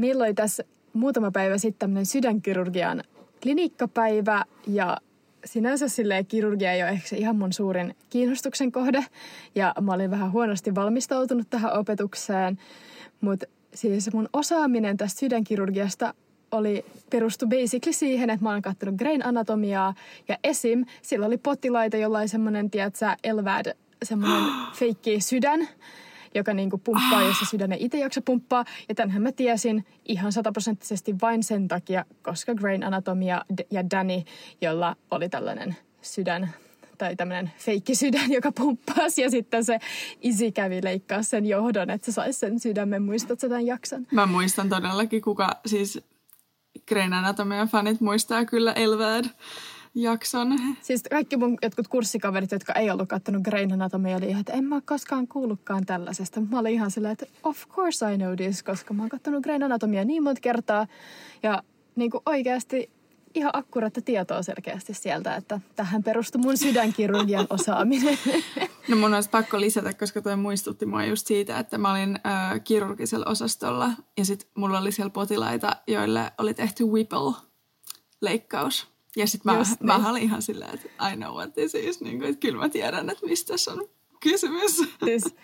Meillä oli tässä muutama päivä sitten tämmöinen sydänkirurgian klinikkapäivä ja sinänsä silleen kirurgia ei ole ehkä se ihan mun suurin kiinnostuksen kohde. Ja mä olin vähän huonosti valmistautunut tähän opetukseen. Mutta siis mun osaaminen tästä sydänkirurgiasta oli perustu basically siihen, että mä olen katsonut grain anatomiaa ja esim. Sillä oli potilaita, jolla oli semmoinen, tiedätkö, LVAD, semmoinen feikki sydän joka niin kuin pumppaa, jos se sydän ei itse jaksa pumppaa. Ja tämänhän mä tiesin ihan sataprosenttisesti vain sen takia, koska Grain Anatomia ja Danny, jolla oli tällainen sydän tai tämmöinen sydän, joka pumppasi ja sitten se isi kävi leikkaa sen johdon, että se saisi sen sydämen. Muistatko tämän jakson? Mä muistan todellakin, kuka siis Grain Anatomian fanit muistaa kyllä Elvad jakson. Siis kaikki mun jotkut kurssikaverit, jotka ei ollut kattonut Grain Anatomia, oli ihan, että en mä koskaan kuullutkaan tällaisesta. Mä olin ihan silleen, että of course I know this, koska mä oon kattonut Grain Anatomia niin monta kertaa. Ja niin kuin oikeasti ihan akkuraatta tietoa selkeästi sieltä, että tähän perustui mun sydänkirurgian osaaminen. No mun olisi pakko lisätä, koska toi muistutti mua just siitä, että mä olin äh, kirurgisella osastolla ja sitten mulla oli siellä potilaita, joille oli tehty Whipple-leikkaus. Ja sitten mä, mä niin. olin ihan silleen, että I know what this is. Niin kuin, että kyllä mä tiedän, että mistä tässä on kysymys. Siis,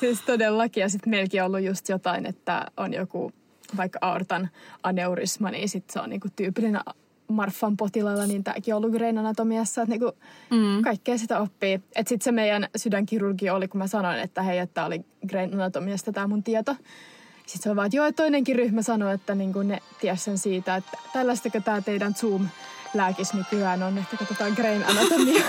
siis todellakin. Ja sitten meilläkin on ollut just jotain, että on joku vaikka aortan aneurisma, niin sitten se on niinku tyypillinen Marfan potilailla, niin tämäkin on ollut Grain Anatomiassa, että niinku mm. kaikkea sitä oppii. Että sitten se meidän sydänkirurgi oli, kun mä sanoin, että hei, että oli Grain Anatomiasta tämä mun tieto. Sitten se on vaan, että joo, toinenkin ryhmä sanoi, että niinku ne tiesi sen siitä, että tällaistako tämä teidän Zoom lääkis nykyään on, että katsotaan Grain Anatomia.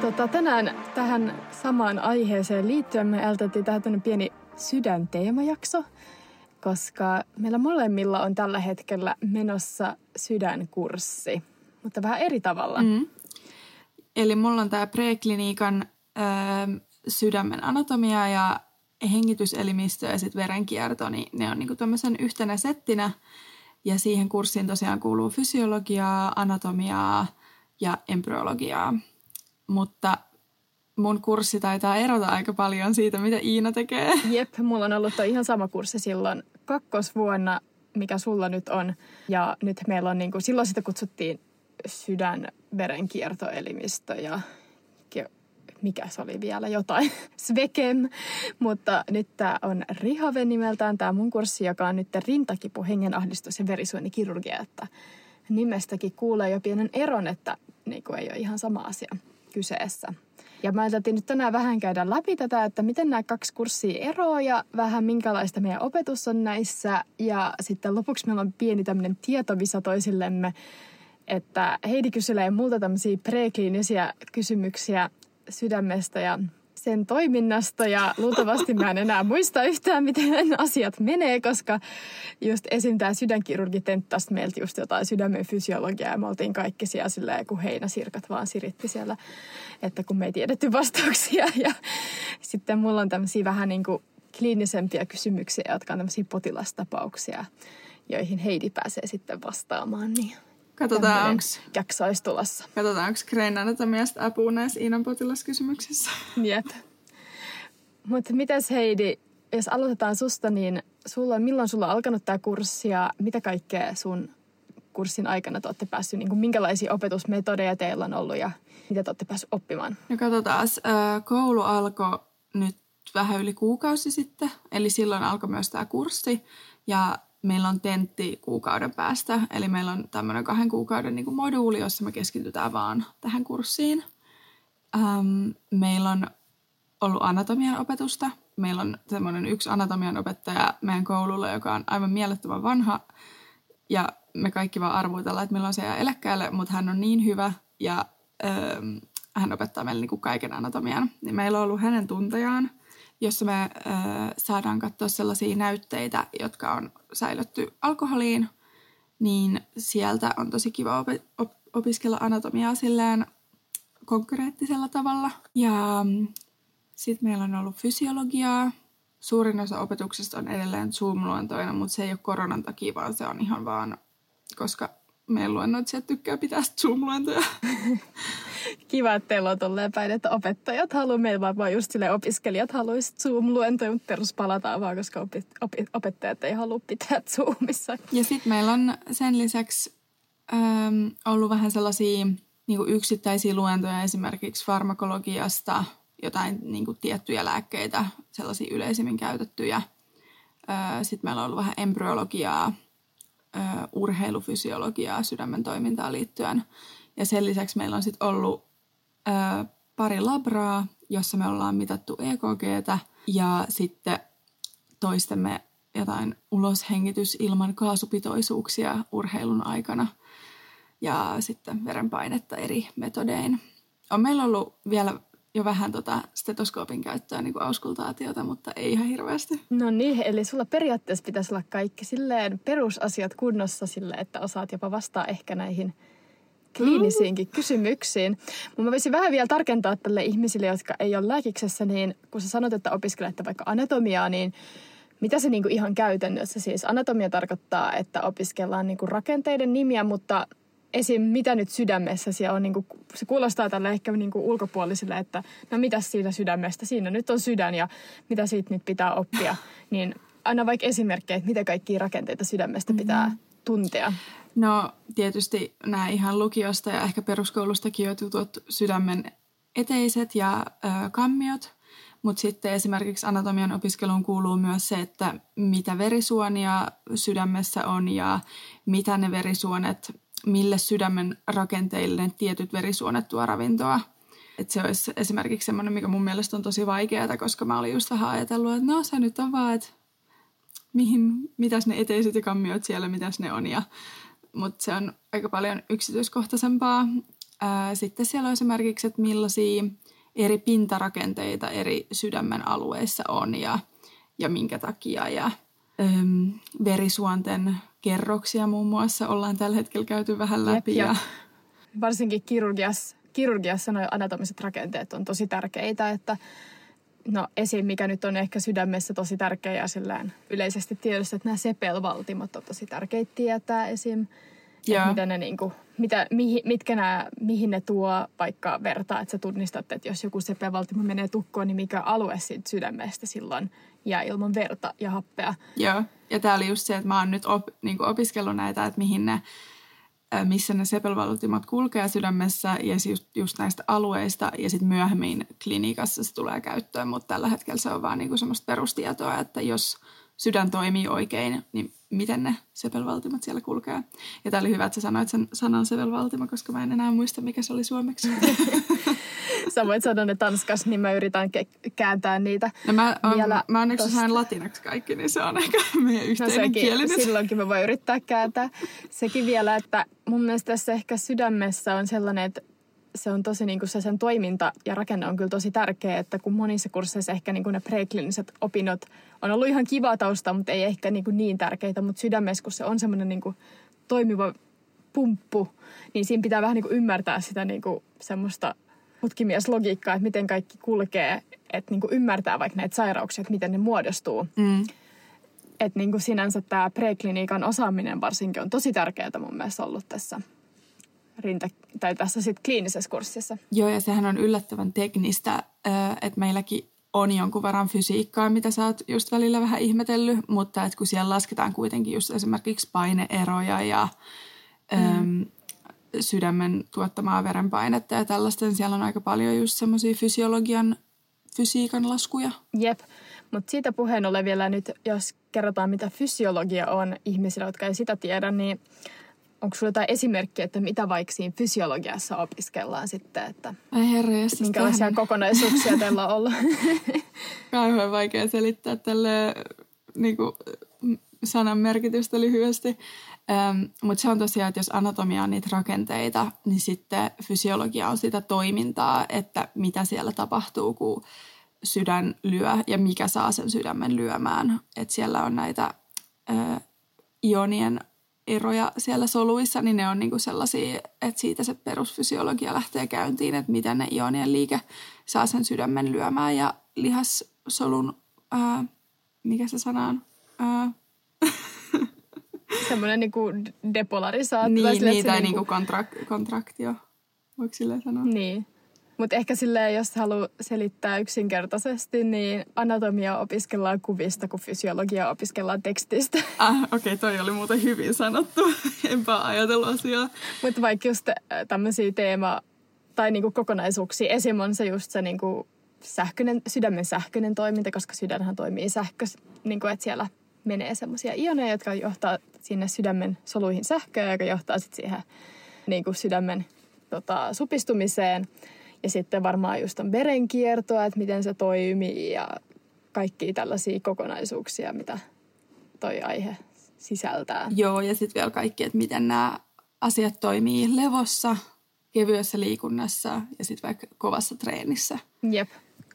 Tota, tänään tähän samaan aiheeseen liittyen me ajateltiin tähän pieni sydänteemajakso koska meillä molemmilla on tällä hetkellä menossa sydänkurssi, mutta vähän eri tavalla. Mm. Eli mulla on tämä prekliniikan ö, sydämen anatomia ja hengityselimistö ja sitten verenkierto, niin ne on niinku tämmöisen yhtenä settinä. Ja siihen kurssiin tosiaan kuuluu fysiologiaa, anatomiaa ja embryologiaa. Mutta mun kurssi taitaa erota aika paljon siitä, mitä Iina tekee. Jep, mulla on ollut ihan sama kurssi silloin kakkosvuonna, mikä sulla nyt on. Ja nyt meillä on, niin kuin, silloin sitä kutsuttiin sydänverenkiertoelimistö ja mikä se oli vielä jotain, Svekem. Mutta nyt tämä on Rihave nimeltään tämä mun kurssi, joka on nyt rintakipu, hengenahdistus ja verisuonikirurgia. Että nimestäkin kuulee jo pienen eron, että niin kuin ei ole ihan sama asia kyseessä. Ja mä ajattelin nyt tänään vähän käydä läpi tätä, että miten nämä kaksi kurssia eroaa ja vähän minkälaista meidän opetus on näissä. Ja sitten lopuksi meillä on pieni tämmöinen tietovisa toisillemme, että Heidi kyselee multa tämmöisiä prekliinisiä kysymyksiä sydämestä ja sen toiminnasta ja luultavasti mä en enää muista yhtään, miten asiat menee, koska just esim. tämä sydänkirurgi tenttasi meiltä just jotain sydämen fysiologiaa ja me oltiin kaikki siellä silleen, kun heinäsirkat vaan siritti siellä, että kun me ei tiedetty vastauksia ja sitten mulla on tämmöisiä vähän niin kuin kliinisempiä kysymyksiä, jotka on tämmöisiä potilastapauksia, joihin Heidi pääsee sitten vastaamaan, niin Katsotaan, onko jakso olisi tulossa. Katsotaan, onko Grain Anatomiasta apua näissä Iinan potilaskysymyksissä. Jep. Mutta mitäs Heidi, jos aloitetaan susta, niin sulla, milloin sulla on alkanut tämä kurssi ja mitä kaikkea sun kurssin aikana te olette päässyt, niin kuin minkälaisia opetusmetodeja teillä on ollut ja mitä te olette päässyt oppimaan? No katsotaan, koulu alkoi nyt vähän yli kuukausi sitten, eli silloin alkoi myös tämä kurssi ja meillä on tentti kuukauden päästä, eli meillä on tämmöinen kahden kuukauden niin kuin moduuli, jossa me keskitytään vaan tähän kurssiin. Ähm, meillä on ollut anatomian opetusta. Meillä on semmoinen yksi anatomian opettaja meidän koululla, joka on aivan mielettömän vanha. Ja me kaikki vaan arvoitellaan, että milloin se jää eläkkeelle, mutta hän on niin hyvä ja öö, hän opettaa meille niin kuin kaiken anatomian. Niin meillä on ollut hänen tuntejaan, jossa me öö, saadaan katsoa sellaisia näytteitä, jotka on säilytty alkoholiin. Niin sieltä on tosi kiva opi- op- opiskella anatomiaa silleen konkreettisella tavalla. Ja Sitten meillä on ollut fysiologiaa. Suurin osa opetuksesta on edelleen Zoom-luentoina, mutta se ei ole koronan takia, vaan se on ihan vaan, koska meidän luennoitsijat tykkää pitää Zoom-luentoja. Kiva, että teillä on tolleen päin, että opettajat haluaa, meillä vaan just sille opiskelijat haluaisivat Zoom-luentoja, mutta perus palataan vaan, koska opi, opi, opettajat ei halua pitää Zoomissa. Ja sitten meillä on sen lisäksi äm, ollut vähän sellaisia niin yksittäisiä luentoja esimerkiksi farmakologiasta, jotain niin kuin tiettyjä lääkkeitä, sellaisia yleisimmin käytettyjä. Sitten meillä on ollut vähän embryologiaa, urheilufysiologiaa sydämen toimintaan liittyen. Ja sen lisäksi meillä on sitten ollut ö, pari labraa, jossa me ollaan mitattu EKGtä ja sitten toistemme jotain uloshengitys ilman kaasupitoisuuksia urheilun aikana ja sitten verenpainetta eri metodein. On meillä ollut vielä jo vähän tota stetoskoopin käyttöä, niin kuin auskultaatiota, mutta ei ihan hirveästi. No niin, eli sulla periaatteessa pitäisi olla kaikki silleen perusasiat kunnossa sille, että osaat jopa vastaa ehkä näihin kliinisiinkin mm. kysymyksiin. Mutta mä voisin vähän vielä tarkentaa tälle ihmisille, jotka ei ole lääkiksessä, niin kun sä sanot, että opiskelette vaikka anatomiaa, niin mitä se niinku ihan käytännössä siis? Anatomia tarkoittaa, että opiskellaan niinku rakenteiden nimiä, mutta esim. mitä nyt sydämessä siellä on, niin kuin, se kuulostaa tälle ehkä niin kuin ulkopuoliselle, että no mitä siinä sydämestä, siinä nyt on sydän ja mitä siitä nyt pitää oppia. Niin anna vaikka esimerkkejä, että mitä kaikkia rakenteita sydämestä pitää mm-hmm. tuntea. No tietysti nämä ihan lukiosta ja ehkä peruskoulustakin jo tutut sydämen eteiset ja ö, kammiot, mutta sitten esimerkiksi anatomian opiskeluun kuuluu myös se, että mitä verisuonia sydämessä on ja mitä ne verisuonet mille sydämen rakenteille ne tietyt verisuonet tuo ravintoa. Et se olisi esimerkiksi semmoinen, mikä mun mielestä on tosi vaikeaa, koska mä olin just vähän ajatellut, että no se nyt on vaan, että mihin, mitäs ne eteiset ja kammiot siellä, mitäs ne on. Ja, mutta se on aika paljon yksityiskohtaisempaa. Sitten siellä on esimerkiksi, että millaisia eri pintarakenteita eri sydämen alueissa on ja, ja minkä takia. Ja äm, verisuonten kerroksia muun muassa ollaan tällä hetkellä käyty vähän läpi. Jep, ja... Varsinkin kirurgiassa, kirurgiassa nuo anatomiset rakenteet on tosi tärkeitä, että no esim. mikä nyt on ehkä sydämessä tosi tärkeä ja sillään yleisesti tiedossa, että nämä sepelvaltimot on tosi tärkeitä tietää esim. Että mitä ne niinku, mitä, mihin, mitkä nämä, mihin ne tuo vaikka vertaa, että sä tunnistat, että jos joku sepelvaltimo menee tukkoon, niin mikä alue siitä sydämestä silloin jää ilman verta ja happea. Joo, ja tämä oli just se, että mä oon nyt op, niin opiskellut näitä, että mihin ne, missä ne sepelvaltimot kulkee sydämessä ja just, just näistä alueista ja sitten myöhemmin klinikassa se tulee käyttöön, mutta tällä hetkellä se on vaan niin semmoista perustietoa, että jos sydän toimii oikein, niin miten ne sepelvaltimat siellä kulkee. Ja tämä oli hyvä, että sä sanoit sen sanan sepelvaltimo, koska mä en enää muista, mikä se oli suomeksi. sä voit sanoa ne tanskas, niin mä yritän ke- kääntää niitä no mä, on, vielä mä onneksi sain latinaksi kaikki, niin se on ehkä meidän no yhteinen no sekin, kieli. Silloinkin mä voin yrittää kääntää. Sekin vielä, että mun mielestä tässä ehkä sydämessä on sellainen, että se on tosi niin kuin se sen toiminta ja rakenne on kyllä tosi tärkeä, että kun monissa kursseissa ehkä niin kuin ne prekliniset opinnot on ollut ihan kiva tausta, mutta ei ehkä niin, kuin niin tärkeitä, mutta sydämessä, kun se on semmoinen niin kuin toimiva pumppu, niin siinä pitää vähän niin kuin ymmärtää sitä niin kuin semmoista putkimieslogiikkaa, että miten kaikki kulkee, että niin kuin ymmärtää vaikka näitä sairauksia, että miten ne muodostuu. Mm. Että niin kuin sinänsä tämä prekliniikan osaaminen varsinkin on tosi tärkeää mun mielestä ollut tässä rinta, tai tässä sitten kliinisessä kurssissa. Joo, ja sehän on yllättävän teknistä, että meilläkin on jonkun verran fysiikkaa, mitä sä oot just välillä vähän ihmetellyt, mutta että kun siellä lasketaan kuitenkin just esimerkiksi paineeroja ja mm. sydämen tuottamaa verenpainetta ja tällaista, niin siellä on aika paljon just semmoisia fysiologian, fysiikan laskuja. Jep, mutta siitä puheen ollen vielä nyt, jos kerrotaan mitä fysiologia on ihmisille, jotka ei sitä tiedä, niin onko sinulla jotain esimerkkiä, että mitä vaikka siinä fysiologiassa opiskellaan sitten, että Ai herra, minkälaisia tähän... kokonaisuuksia teillä on ollut? Kauhean vaikea selittää tälle niin kuin, sanan merkitystä lyhyesti. Ähm, Mutta se on tosiaan, että jos anatomia on niitä rakenteita, niin sitten fysiologia on sitä toimintaa, että mitä siellä tapahtuu, kun sydän lyö ja mikä saa sen sydämen lyömään. Että siellä on näitä äh, ionien eroja siellä soluissa, niin ne on niinku sellaisia, että siitä se perusfysiologia lähtee käyntiin, että miten ne ionien liike saa sen sydämen lyömään ja lihassolun, ää, mikä se sana on? Ää, Semmoinen niinku depolarisaatio. niin, niin, tai niinku- niinku kontrak- kontraktio, voiko silleen sanoa? Niin. Mutta ehkä silleen, jos haluaa selittää yksinkertaisesti, niin anatomia opiskellaan kuvista, kun fysiologia opiskellaan tekstistä. Ah, okei, okay, toi oli muuten hyvin sanottu. Enpä ajatellut asiaa. Mutta vaikka just tämmöisiä teema- tai niinku kokonaisuuksia, esim. on se just se niinku sähköinen, sydämen sähköinen toiminta, koska sydänhän toimii sähkö, niinku että siellä menee semmoisia ioneja, jotka johtaa sinne sydämen soluihin sähköä, joka johtaa sitten siihen niinku sydämen tota, supistumiseen. Ja sitten varmaan just on verenkiertoa, että miten se toimii ja kaikkia tällaisia kokonaisuuksia, mitä toi aihe sisältää. Joo, ja sitten vielä kaikki, että miten nämä asiat toimii levossa, kevyessä liikunnassa ja sitten vaikka kovassa treenissä. Jep,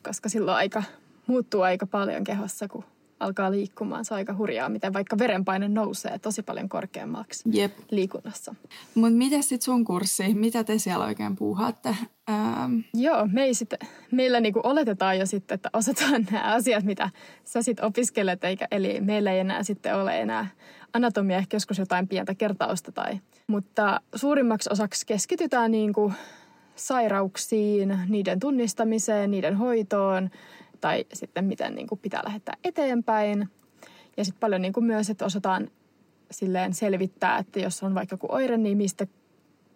koska silloin aika muuttuu aika paljon kehossa, kun alkaa liikkumaan. Se on aika hurjaa, miten vaikka verenpaine nousee tosi paljon korkeammaksi Jep. liikunnassa. Mutta miten sitten sun kurssi? Mitä te siellä oikein puuhaatte? Ähm, Joo, me ei sit, meillä niinku oletetaan jo sitten, että osataan nämä asiat, mitä sä sitten opiskelet, eikä, eli meillä ei enää sitten ole enää anatomia, ehkä joskus jotain pientä kertausta. Tai, mutta suurimmaksi osaksi keskitytään niinku sairauksiin, niiden tunnistamiseen, niiden hoitoon tai sitten miten niinku pitää lähettää eteenpäin. Ja sitten paljon niinku myös, että osataan silleen selvittää, että jos on vaikka joku oire, niin mistä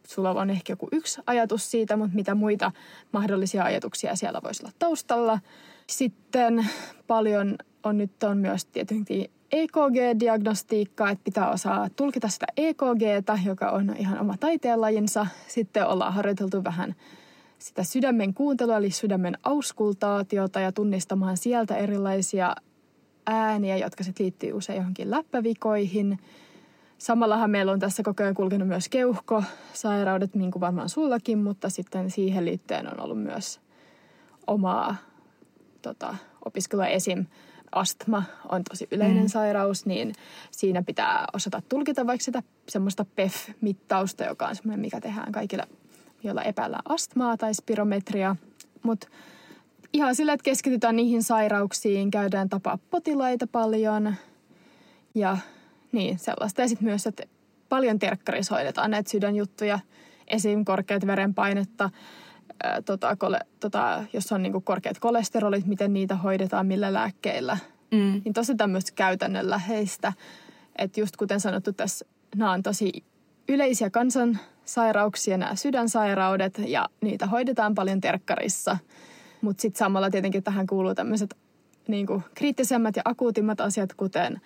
sulla on ehkä joku yksi ajatus siitä, mutta mitä muita mahdollisia ajatuksia siellä voisi olla taustalla. Sitten paljon on nyt on myös tietenkin EKG-diagnostiikkaa, että pitää osaa tulkita sitä EKGtä, joka on ihan oma taiteenlajinsa. Sitten ollaan harjoiteltu vähän sitä sydämen kuuntelua, eli sydämen auskultaatiota ja tunnistamaan sieltä erilaisia ääniä, jotka sitten liittyy usein johonkin läppävikoihin. Samallahan meillä on tässä koko ajan kulkenut myös keuhkosairaudet, niin kuin varmaan sullakin, mutta sitten siihen liittyen on ollut myös omaa tota, opiskelua esim. Astma on tosi yleinen mm. sairaus, niin siinä pitää osata tulkita vaikka sitä semmoista PEF-mittausta, joka on semmoinen, mikä tehdään kaikille, joilla epäillään astmaa tai spirometria. Mutta ihan sillä, että keskitytään niihin sairauksiin, käydään tapaa potilaita paljon ja niin sellaista. Ja sitten myös, että paljon terkkarissa hoidetaan näitä sydänjuttuja, esim. korkeat verenpainetta, ää, tota, kole, tota, jos on niinku korkeat kolesterolit, miten niitä hoidetaan, millä lääkkeillä. mm. Niin tosi tämmöistä käytännönläheistä. Että just kuten sanottu, tässä nämä on tosi yleisiä kansansairauksia, nämä sydänsairaudet, ja niitä hoidetaan paljon terkkarissa. Mutta sitten samalla tietenkin tähän kuuluu tämmöiset niinku, kriittisemmät ja akuutimmat asiat, kuten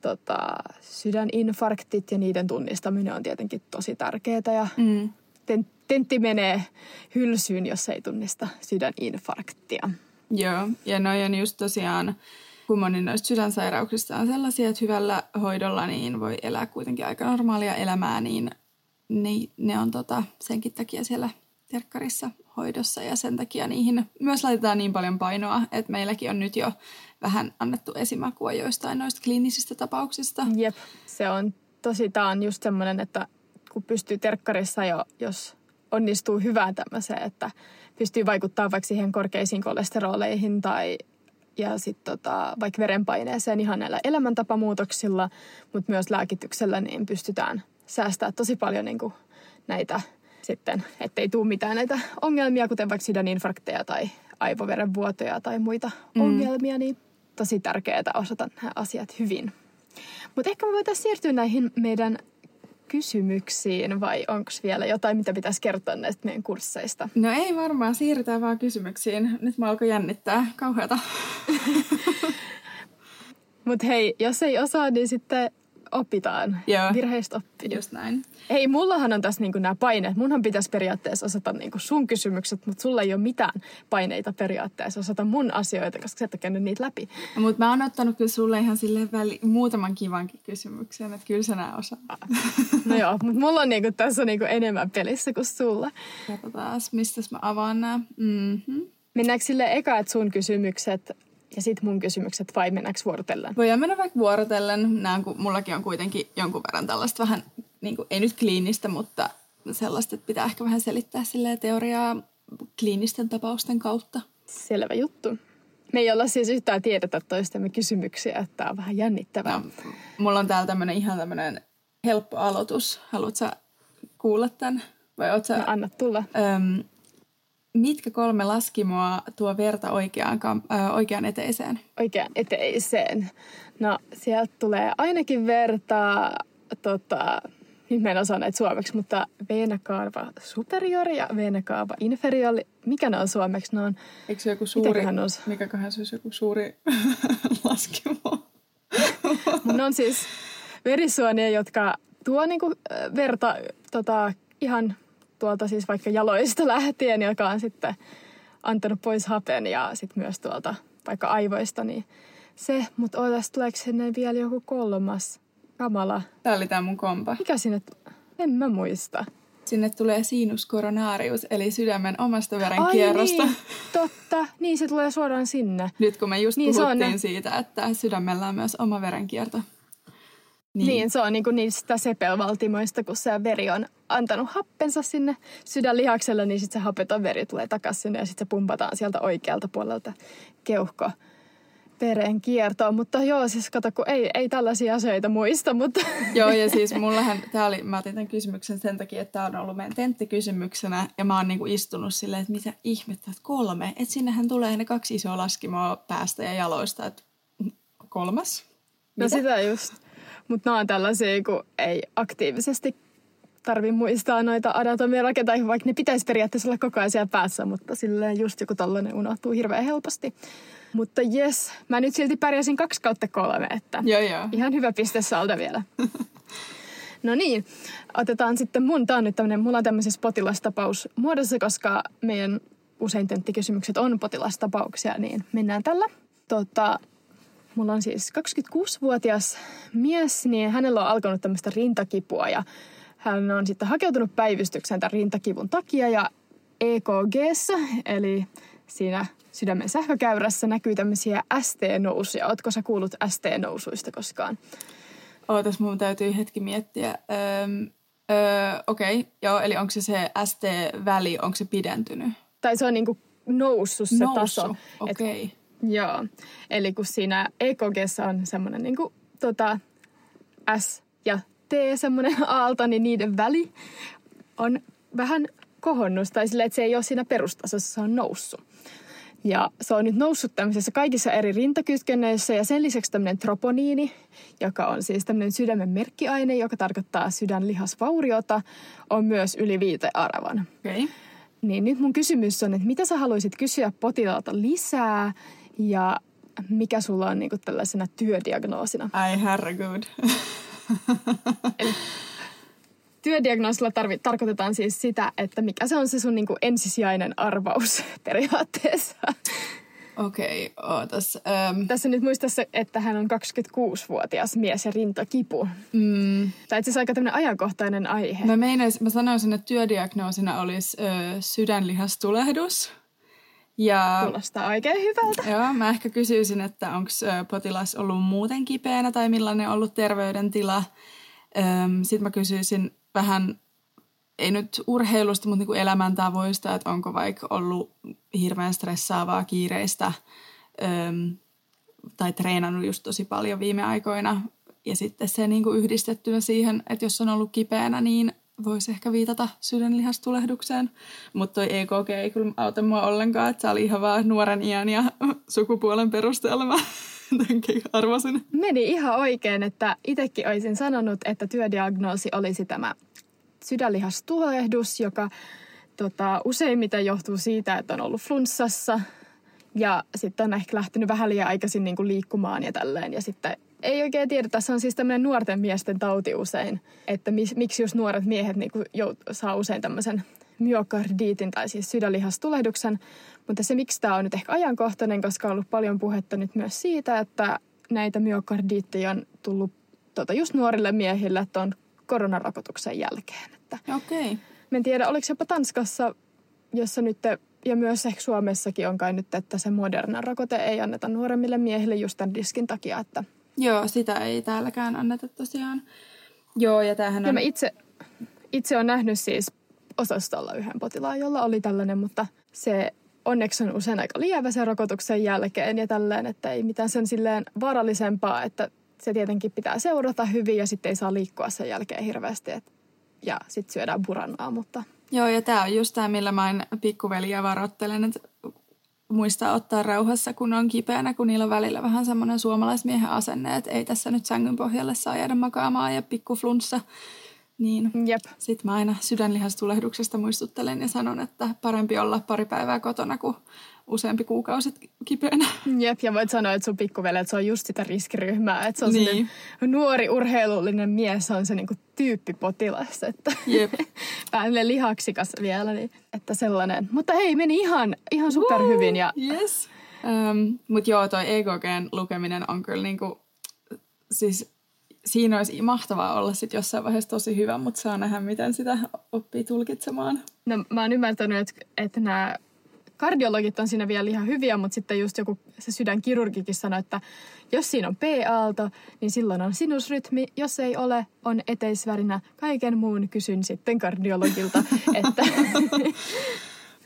tota, sydäninfarktit ja niiden tunnistaminen on tietenkin tosi tärkeää. Ja Mm. ten, tentti menee hylsyyn, jos ei tunnista sydäninfarktia. Joo, ja noi on just tosiaan, kun moni noista sydänsairauksista on sellaisia, että hyvällä hoidolla niin voi elää kuitenkin aika normaalia elämää, niin ne, ne on tota, senkin takia siellä terkkarissa hoidossa ja sen takia niihin myös laitetaan niin paljon painoa, että meilläkin on nyt jo vähän annettu esimakua joistain noista kliinisistä tapauksista. Jep, se on tosi, tämä on just semmoinen, että kun pystyy terkkarissa jo, jos onnistuu hyvään tämmöiseen, että pystyy vaikuttaa vaikka siihen korkeisiin kolesteroleihin tai ja sitten tota, vaikka verenpaineeseen ihan näillä elämäntapamuutoksilla, mutta myös lääkityksellä, niin pystytään säästämään tosi paljon niin kuin näitä sitten, ettei tule mitään näitä ongelmia, kuten vaikka sydäninfarkteja tai aivoverenvuotoja tai muita mm. ongelmia, niin tosi tärkeää osata nämä asiat hyvin. Mutta ehkä me voitaisiin siirtyä näihin meidän kysymyksiin vai onko vielä jotain, mitä pitäisi kertoa näistä meidän kursseista? No ei varmaan, siirrytään vaan kysymyksiin. Nyt mä alkoi jännittää kauheata. Mutta hei, jos ei osaa, niin sitten opitaan. Joo. Virheistä oppii. Just näin. Hei, mullahan on tässä niinku nämä paineet. Munhan pitäisi periaatteessa osata niinku sun kysymykset, mutta sulla ei ole mitään paineita periaatteessa osata mun asioita, koska sä et ole käynyt niitä läpi. Mutta mä oon ottanut kyllä sulle ihan silleen väli, muutaman kivankin kysymyksen, että kyllä sä nää osaa. No joo, mutta mulla on niinku tässä niinku enemmän pelissä kuin sulla. Katsotaan, mistä mä avaan nämä. Mm-hmm. Mennäänkö sille eka, että sun kysymykset ja sitten mun kysymykset vai mennäänkö vuorotellen? Voidaan mennä vaikka vuorotellen. Nämä, kun mullakin on kuitenkin jonkun verran tällaista vähän, niin kuin, ei nyt kliinistä, mutta sellaista, että pitää ehkä vähän selittää silleen teoriaa kliinisten tapausten kautta. Selvä juttu. Me ei olla siis yhtään tiedetä toistemme kysymyksiä, että tämä on vähän jännittävää. No, mulla on täällä tämmönen ihan tämmönen helppo aloitus. Haluatko kuulla tämän? Vai oot sä, no, anna tulla. Öm, mitkä kolme laskimoa tuo verta oikeaan, ö, oikeaan eteiseen? Oikeaan eteiseen. No, sieltä tulee ainakin verta, tota, nyt mä en osaa näitä suomeksi, mutta veenakaava superior ja veenakaava inferior. Mikä ne on suomeksi? Ne on, Eikö se joku suuri, mikäköhän se olisi joku suuri laskimo? ne on siis verisuonia, jotka tuo niinku verta tota, ihan tuolta siis vaikka jaloista lähtien, joka on sitten antanut pois hapen ja sitten myös tuolta vaikka aivoista, niin se, mutta ootas, tuleeko sinne vielä joku kolmas? Kamala. Tämä oli tämä mun kompa. Mikä sinne? En mä muista. Sinne tulee sinus coronarius, eli sydämen omasta verenkierrosta. Ai niin, totta. Niin, se tulee suoraan sinne. Nyt kun me just niin, puhuttiin on... siitä, että sydämellä on myös oma verenkierto. Niin. niin, se on niinku niistä sepelvaltimoista, kun se veri on antanut happensa sinne sydänlihakselle, niin sitten se hapeton veri tulee takaisin sinne ja sitten se pumpataan sieltä oikealta puolelta keuhko veren kiertoon. Mutta joo, siis kato, kun ei, ei tällaisia asioita muista, mutta... Joo, ja siis mullahan, tää oli, mä otin tämän kysymyksen sen takia, että tämä on ollut meidän tenttikysymyksenä, ja mä oon niinku istunut silleen, että mitä ihmettä, että kolme, että sinnehän tulee ne kaksi isoa laskimoa päästä ja jaloista, että kolmas? No mitä? No sitä just. Mutta nämä on tällaisia, kun ei aktiivisesti tarvi muistaa noita anatomia rakentaa, vaikka ne pitäisi periaatteessa olla koko ajan siellä päässä, mutta silleen just joku tällainen unohtuu hirveän helposti. Mutta jes, mä nyt silti pärjäsin kaksi kautta kolme, että joo, joo. ihan hyvä piste salda vielä. no niin, otetaan sitten mun, tää on nyt tämmönen, mulla on tämmöisessä potilastapaus muodossa, koska meidän usein tenttikysymykset on potilastapauksia, niin mennään tällä. Tota, mulla on siis 26-vuotias mies, niin hänellä on alkanut tämmöistä rintakipua ja hän on sitten hakeutunut päivystykseen tämän rintakivun takia ja ekg eli siinä sydämen sähkökäyrässä näkyy tämmöisiä ST-nousuja. Ootko sä kuullut ST-nousuista koskaan? Ootas, mun täytyy hetki miettiä. Öö, öö, Okei, okay. joo, eli onko se se ST-väli, onko se pidentynyt? Tai se on niinku noussut se Noussut. taso. okei. Okay. Joo, eli kun siinä ekg on semmoinen niinku, tota, S ja T, semmoinen aalto, niin niiden väli on vähän kohonnut. Tai silleen, että se ei ole siinä perustasossa, se on noussut. Ja se on nyt noussut tämmöisissä kaikissa eri rintakytkennöissä ja sen lisäksi tämmöinen troponiini, joka on siis tämmöinen sydämen merkkiaine, joka tarkoittaa sydänlihasvauriota, on myös yli viitearvon. Okay. Niin nyt mun kysymys on, että mitä sä haluaisit kysyä potilaalta lisää ja mikä sulla on niinku tällaisena työdiagnoosina? Ai herregud. Eli työdiagnoosilla tarvi, tarkoitetaan siis sitä, että mikä se on se sun niinku ensisijainen arvaus periaatteessa. Okei, okay, ootas. Um... Tässä nyt muista se, että hän on 26-vuotias mies ja rintakipu. Mm. Tai itse asiassa aika tämmöinen ajankohtainen aihe. Mä, meinais, mä sanoisin, että työdiagnoosina olisi ö, sydänlihastulehdus. Ja, Kuulostaa oikein hyvältä. Joo, mä ehkä kysyisin, että onko potilas ollut muuten kipeänä tai millainen on ollut terveydentila. Sitten mä kysyisin vähän, ei nyt urheilusta, mutta niin kuin elämäntavoista, että onko vaikka ollut hirveän stressaavaa, kiireistä tai treenannut just tosi paljon viime aikoina. Ja sitten se niin kuin yhdistettynä siihen, että jos on ollut kipeänä, niin voisi ehkä viitata sydänlihastulehdukseen. Mutta toi EKG ei kyllä auta mua ollenkaan, että se oli ihan vaan nuoren iän ja sukupuolen perusteella arvasin. Meni ihan oikein, että itsekin olisin sanonut, että työdiagnoosi olisi tämä sydänlihastulehdus, joka tota, useimmiten johtuu siitä, että on ollut flunssassa ja sitten on ehkä lähtenyt vähän liian aikaisin niin kuin liikkumaan ja tälleen. Ja sitten ei oikein tiedetä, se on siis tämmöinen nuorten miesten tauti usein, että mis, miksi just nuoret miehet niin jout, saa usein tämmöisen myokardiitin tai siis sydänlihastulehduksen. Mutta se, miksi tämä on nyt ehkä ajankohtainen, koska on ollut paljon puhetta nyt myös siitä, että näitä myokardiitteja on tullut tota, just nuorille miehille tuon koronarokotuksen jälkeen. Että Okei. Okay. Mä en tiedä, oliko jopa Tanskassa, jossa nyt, ja myös ehkä Suomessakin on kai nyt, että se moderna rokote ei anneta nuoremmille miehille just tämän riskin takia, että Joo, sitä ei täälläkään anneta tosiaan. Joo, ja tämähän on... Ja mä itse, itse on nähnyt siis osastolla yhden potilaan, jolla oli tällainen, mutta se onneksi on usein aika lievä sen rokotuksen jälkeen ja tälleen, että ei mitään sen silleen vaarallisempaa, että se tietenkin pitää seurata hyvin ja sitten ei saa liikkua sen jälkeen hirveästi. Et, ja sitten syödään burannaa, mutta... Joo, ja tämä on just tämä, millä mä en pikkuveliä varoittelen, että muistaa ottaa rauhassa, kun on kipeänä, kun niillä on välillä vähän semmoinen suomalaismiehen asenne, että ei tässä nyt sängyn pohjalle saa jäädä makaamaan ja pikku flunssa. Niin Jep. sitten mä aina sydänlihastulehduksesta muistuttelen ja sanon, että parempi olla pari päivää kotona kuin useampi kuukausi kipeänä. Jep, ja voit sanoa, että sun pikkuveli, että se on just sitä riskiryhmää, että se on Niin. nuori urheilullinen mies, se on se niinku tyyppipotilas, että Jep. vähän lihaksikas vielä, niin, että sellainen. Mutta hei, meni ihan, ihan superhyvin ja Yes. Um, Mutta joo, toi EKGn lukeminen on kyllä niinku, siis siinä olisi mahtavaa olla sit jossain vaiheessa tosi hyvä, mutta saa nähdä, miten sitä oppii tulkitsemaan. No, mä oon ymmärtänyt, että, että nämä kardiologit on siinä vielä ihan hyviä, mutta sitten just joku se sydänkirurgikin sanoi, että jos siinä on P-aalto, niin silloin on sinusrytmi. Jos ei ole, on eteisvärinä. Kaiken muun kysyn sitten kardiologilta. että,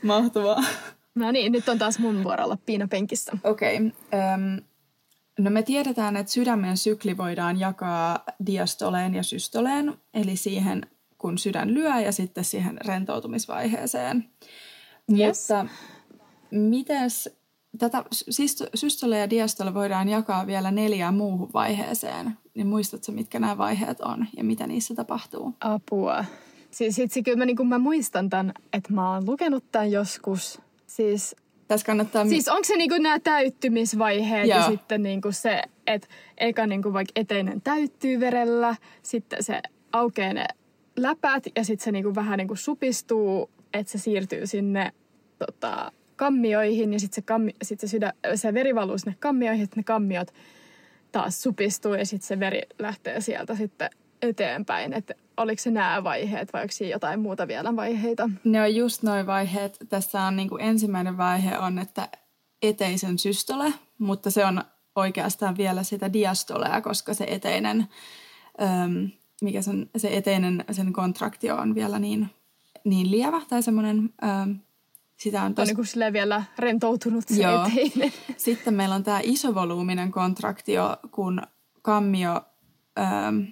Mahtavaa. no niin, nyt on taas mun vuoro olla piinapenkissä. Okei. Okay. Um, no me tiedetään, että sydämen sykli voidaan jakaa diastoleen ja systoleen, eli siihen, kun sydän lyö ja sitten siihen rentoutumisvaiheeseen. Yes. Mutta mites tätä siis systole ja diastole voidaan jakaa vielä neljään muuhun vaiheeseen. Niin muistatko, mitkä nämä vaiheet on ja mitä niissä tapahtuu? Apua. Siis itse kyllä mä, niin mä muistan tämän, että mä oon lukenut tämän joskus. Siis Tässä kannattaa... Siis onko se niinku nämä täyttymisvaiheet Joo. ja sitten niinku se, että eka niinku vaikka eteinen täyttyy verellä, sitten se aukeaa ne läpät ja sitten se niinku vähän niinku supistuu, että se siirtyy sinne tota, kammioihin ja sitten se, kammi, sit se, sydä, se veri valuu sinne kammioihin, että ne kammiot taas supistuu ja sitten se veri lähtee sieltä sitten eteenpäin. Että oliko se nämä vaiheet vai onko siinä jotain muuta vielä vaiheita? Ne on just noin vaiheet. Tässä on niin kuin ensimmäinen vaihe on, että eteisen systole, mutta se on oikeastaan vielä sitä diastolea, koska se eteinen, äm, mikä sen, se eteinen, sen kontraktio on vielä niin, niin lievä tai semmoinen, sitä on On tosi... niinku silleen vielä rentoutunut se Joo. eteinen. Sitten meillä on tämä isovolyyminen kontraktio, kun kammio, äm,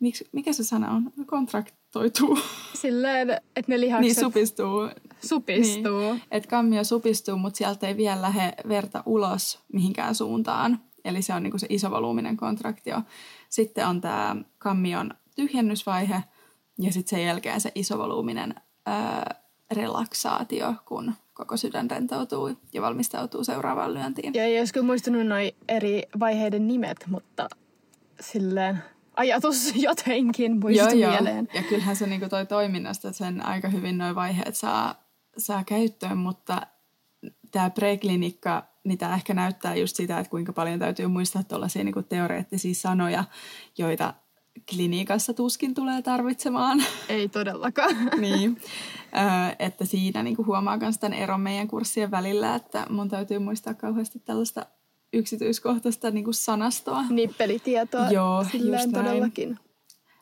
miksi, mikä se sana on? Kontraktoituu. Silleen, että ne lihakset niin supistuu. supistuu. Niin. Että kammio supistuu, mutta sieltä ei vielä lähde verta ulos mihinkään suuntaan. Eli se on niinku se isovolyyminen kontraktio. Sitten on tämä kammion tyhjennysvaihe ja sitten sen jälkeen se isovolyyminen ää, relaksaatio, kun koko sydän rentoutuu ja valmistautuu seuraavaan lyöntiin. Ja ei olisi kyllä muistunut noin eri vaiheiden nimet, mutta silleen ajatus jotenkin muistui mieleen. Ja kyllähän se niinku toi toiminnasta että sen aika hyvin noin vaiheet saa, saa käyttöön, mutta tämä preklinikka, niin tämä ehkä näyttää just sitä, että kuinka paljon täytyy muistaa tuollaisia niinku teoreettisia sanoja, joita klinikassa tuskin tulee tarvitsemaan. Ei todellakaan. niin. Ö, että siinä niinku huomaa myös tämän eron meidän kurssien välillä, että mun täytyy muistaa kauheasti tällaista yksityiskohtaista niinku sanastoa. Nippelitietoa Joo, silleen just näin. todellakin.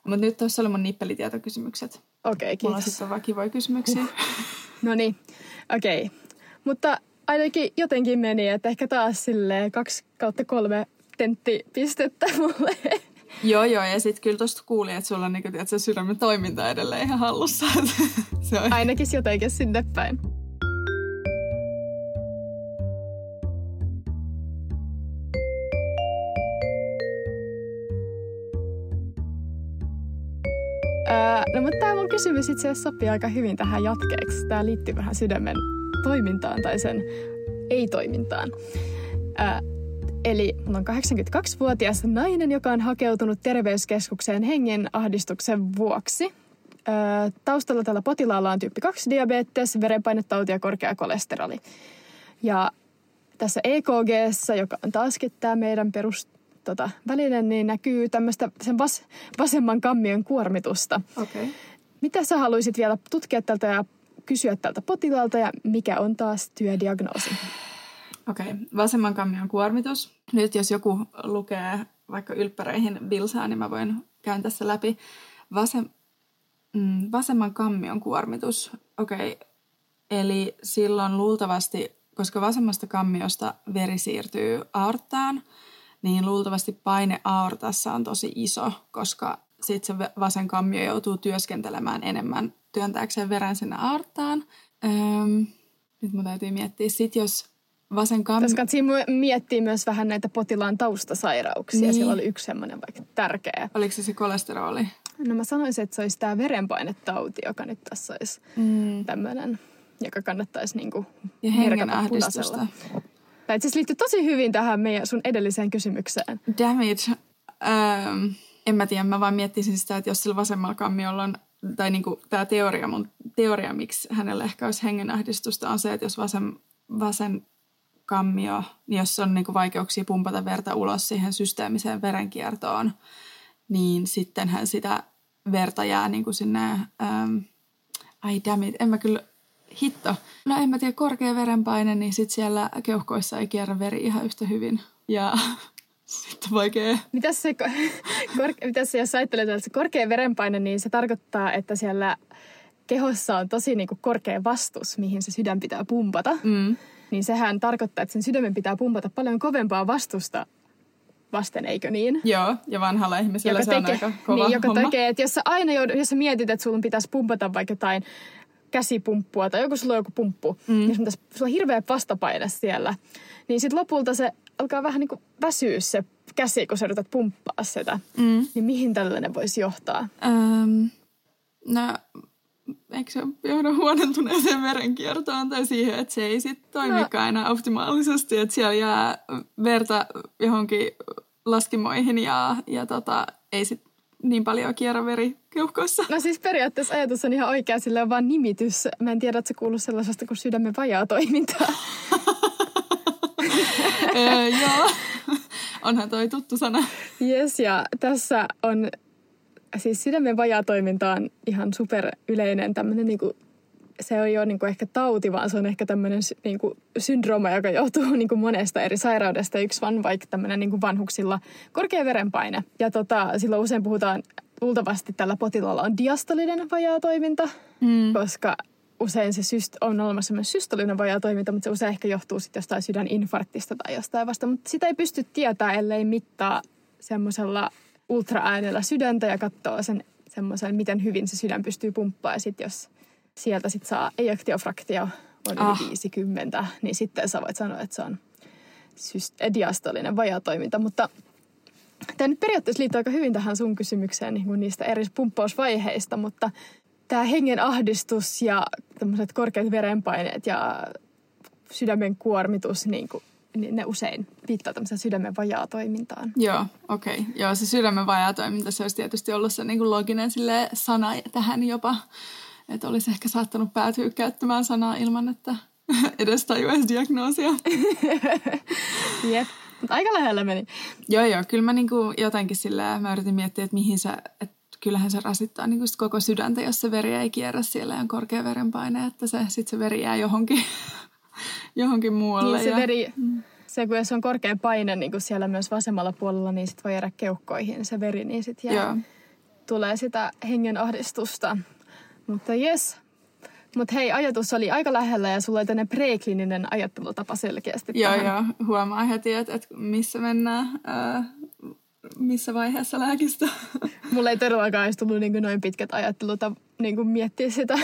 Mutta nyt tuossa oli mun nippelitietokysymykset. Okei, Mulla on kiitos. sitten vaan kivoja kysymyksiä. No niin, okei. Mutta ainakin jotenkin meni, että ehkä taas silleen kaksi kautta kolme tenttipistettä mulle. Joo, joo, ja sitten kyllä tuosta kuuli, että sulla on niinku, tiedätkö, sydämen toiminta edelleen ihan hallussa. se on Ainakin jotenkin sinne päin. No mutta tämä mun kysymys itse asiassa sopii aika hyvin tähän jatkeeksi. Tämä liittyy vähän sydämen toimintaan tai sen ei-toimintaan. Eli mulla on 82-vuotias nainen, joka on hakeutunut terveyskeskukseen hengen ahdistuksen vuoksi. Öö, taustalla tällä potilaalla on tyyppi 2 diabetes, verenpainetauti ja korkea kolesteroli. Ja tässä EKGssä, joka on taaskin tämä meidän perus tota, väline, niin näkyy tämmöistä sen vas, vasemman kammion kuormitusta. Okay. Mitä sä haluaisit vielä tutkia tältä ja kysyä tältä potilaalta ja mikä on taas työdiagnoosi? Okei, okay. vasemman kammion kuormitus. Nyt jos joku lukee vaikka ylppäreihin bilsaa, niin mä voin käyn tässä läpi. Vasem, mm, vasemman kammion kuormitus. Okei, okay. eli silloin luultavasti koska vasemmasta kammiosta veri siirtyy aortaan, niin luultavasti paine aortassa on tosi iso, koska sitten se vasen kammio joutuu työskentelemään enemmän työntääkseen veren sinne aortaan. Öm, nyt mun täytyy miettiä. Sitten jos vasen kammio... Tässä kannattaa miettiä myös vähän näitä potilaan taustasairauksia. Niin. Siellä oli yksi semmoinen vaikka tärkeä. Oliko se se kolesteroli? No mä sanoisin, että se olisi tämä verenpainetauti, joka nyt tässä olisi mm. tämmöinen, joka kannattaisi niinku ja hengenahdistusta. Tämä itse liittyy tosi hyvin tähän meidän sun edelliseen kysymykseen. It. Um, en mä tiedä, mä vaan miettisin sitä, että jos sillä vasemmalla kammiolla on, tai niinku tämä teoria, mun teoria, miksi hänellä ehkä olisi hengenahdistusta, on se, että jos vasen, vasen kammio, niin jos on niinku vaikeuksia pumpata verta ulos siihen systeemiseen verenkiertoon, niin sittenhän sitä verta jää niinku sinne, um, ai damn it, en mä kyllä hitto. No en mä tiedä, korkea verenpaine, niin sit siellä keuhkoissa ei kierrä veri ihan yhtä hyvin. Ja sitten vaikea. Mitäs se, kor, mitäs se jos ajattelet, että se korkea verenpaine, niin se tarkoittaa, että siellä kehossa on tosi niin kuin korkea vastus, mihin se sydän pitää pumpata. Mm. Niin sehän tarkoittaa, että sen sydämen pitää pumpata paljon kovempaa vastusta vasten, eikö niin? Joo, ja vanhalla ihmisellä joka se tekee, on aika kova niin, joka homma. tekee, että jos sä aina joudut, jos sä mietit, että sun pitäisi pumpata vaikka jotain käsipumppua tai joku sulla on joku pumppu, mm. niin sun sulla on hirveä vastapaine siellä. Niin sitten lopulta se alkaa vähän niin kuin väsyä se käsi, kun sä yrität pumppaa sitä. Mm. Niin mihin tällainen voisi johtaa? Um, no, eikö se johda huonontuneeseen verenkiertoon tai siihen, että se ei sitten toimikaan no. enää optimaalisesti, että siellä jää verta johonkin laskimoihin ja, ja tota, ei sitten niin paljon kierroveri keuhkoissa. No siis periaatteessa ajatus on ihan oikea, sillä on vaan nimitys. Mä en tiedä, että se kuuluu sellaisesta kuin sydämen vajaa toimintaa. joo, onhan toi tuttu sana. Yes, ja tässä on, siis sydämen vajaa toiminta on ihan super yleinen tämmöinen niinku se on jo niin kuin ehkä tauti, vaan se on ehkä tämmöinen niin kuin syndrooma, joka johtuu niin kuin monesta eri sairaudesta. Yksi on vaikka tämmöinen niin kuin vanhuksilla korkea verenpaine. Ja tota, silloin usein puhutaan, luultavasti tällä potilaalla on diastolinen vajaatoiminta, mm. koska usein se syst- on olemassa myös systolinen vajaatoiminta, mutta se usein ehkä johtuu sitten jostain sydäninfarktista tai jostain vasta. Mutta sitä ei pysty tietää, ellei mittaa semmoisella ultraäänellä sydäntä ja katsoo sen semmoisen, miten hyvin se sydän pystyy pumppaamaan. Ja sitten jos sieltä sit saa ejektiofraktio on ah. yli 50, niin sitten sä voit sanoa, että se on diastolinen vajatoiminta. Mutta tämä nyt periaatteessa liittyy aika hyvin tähän sun kysymykseen niin niistä eri pumppausvaiheista, mutta tämä hengen ahdistus ja tämmöiset korkeat verenpaineet ja sydämen kuormitus, niin kuin, niin ne usein viittaa tämmöiseen sydämen vajaatoimintaan. Joo, okei. Okay. Joo, se sydämen vajaatoiminta, se olisi tietysti ollut se niin kuin loginen sana tähän jopa että olisi ehkä saattanut päätyä käyttämään sanaa ilman, että edes tajuaisi diagnoosia. Jep, mutta aika lähellä meni. Joo, joo. Kyllä mä niinku jotenkin sillä mä yritin miettiä, että mihin se, että kyllähän se rasittaa niinku koko sydäntä, jos se veri ei kierrä siellä ja on korkea verenpaine, että se, sit se veri jää johonkin, johonkin muualle. Niin se ja, veri, mm. se kun jos on korkea paine niin kuin siellä myös vasemmalla puolella, niin sit voi jäädä keuhkoihin se veri, niin sitten jää, tulee sitä hengen ahdistusta. Mutta jes. Mutta hei, ajatus oli aika lähellä ja sulla oli tämmöinen preklininen ajattelutapa selkeästi Joo, tähän. joo. Huomaa heti, että, että missä mennään, ää, missä vaiheessa lääkistä. Mulla ei todellakaan edes tullut niin noin pitkät ajattelut niin kuin miettiä sitä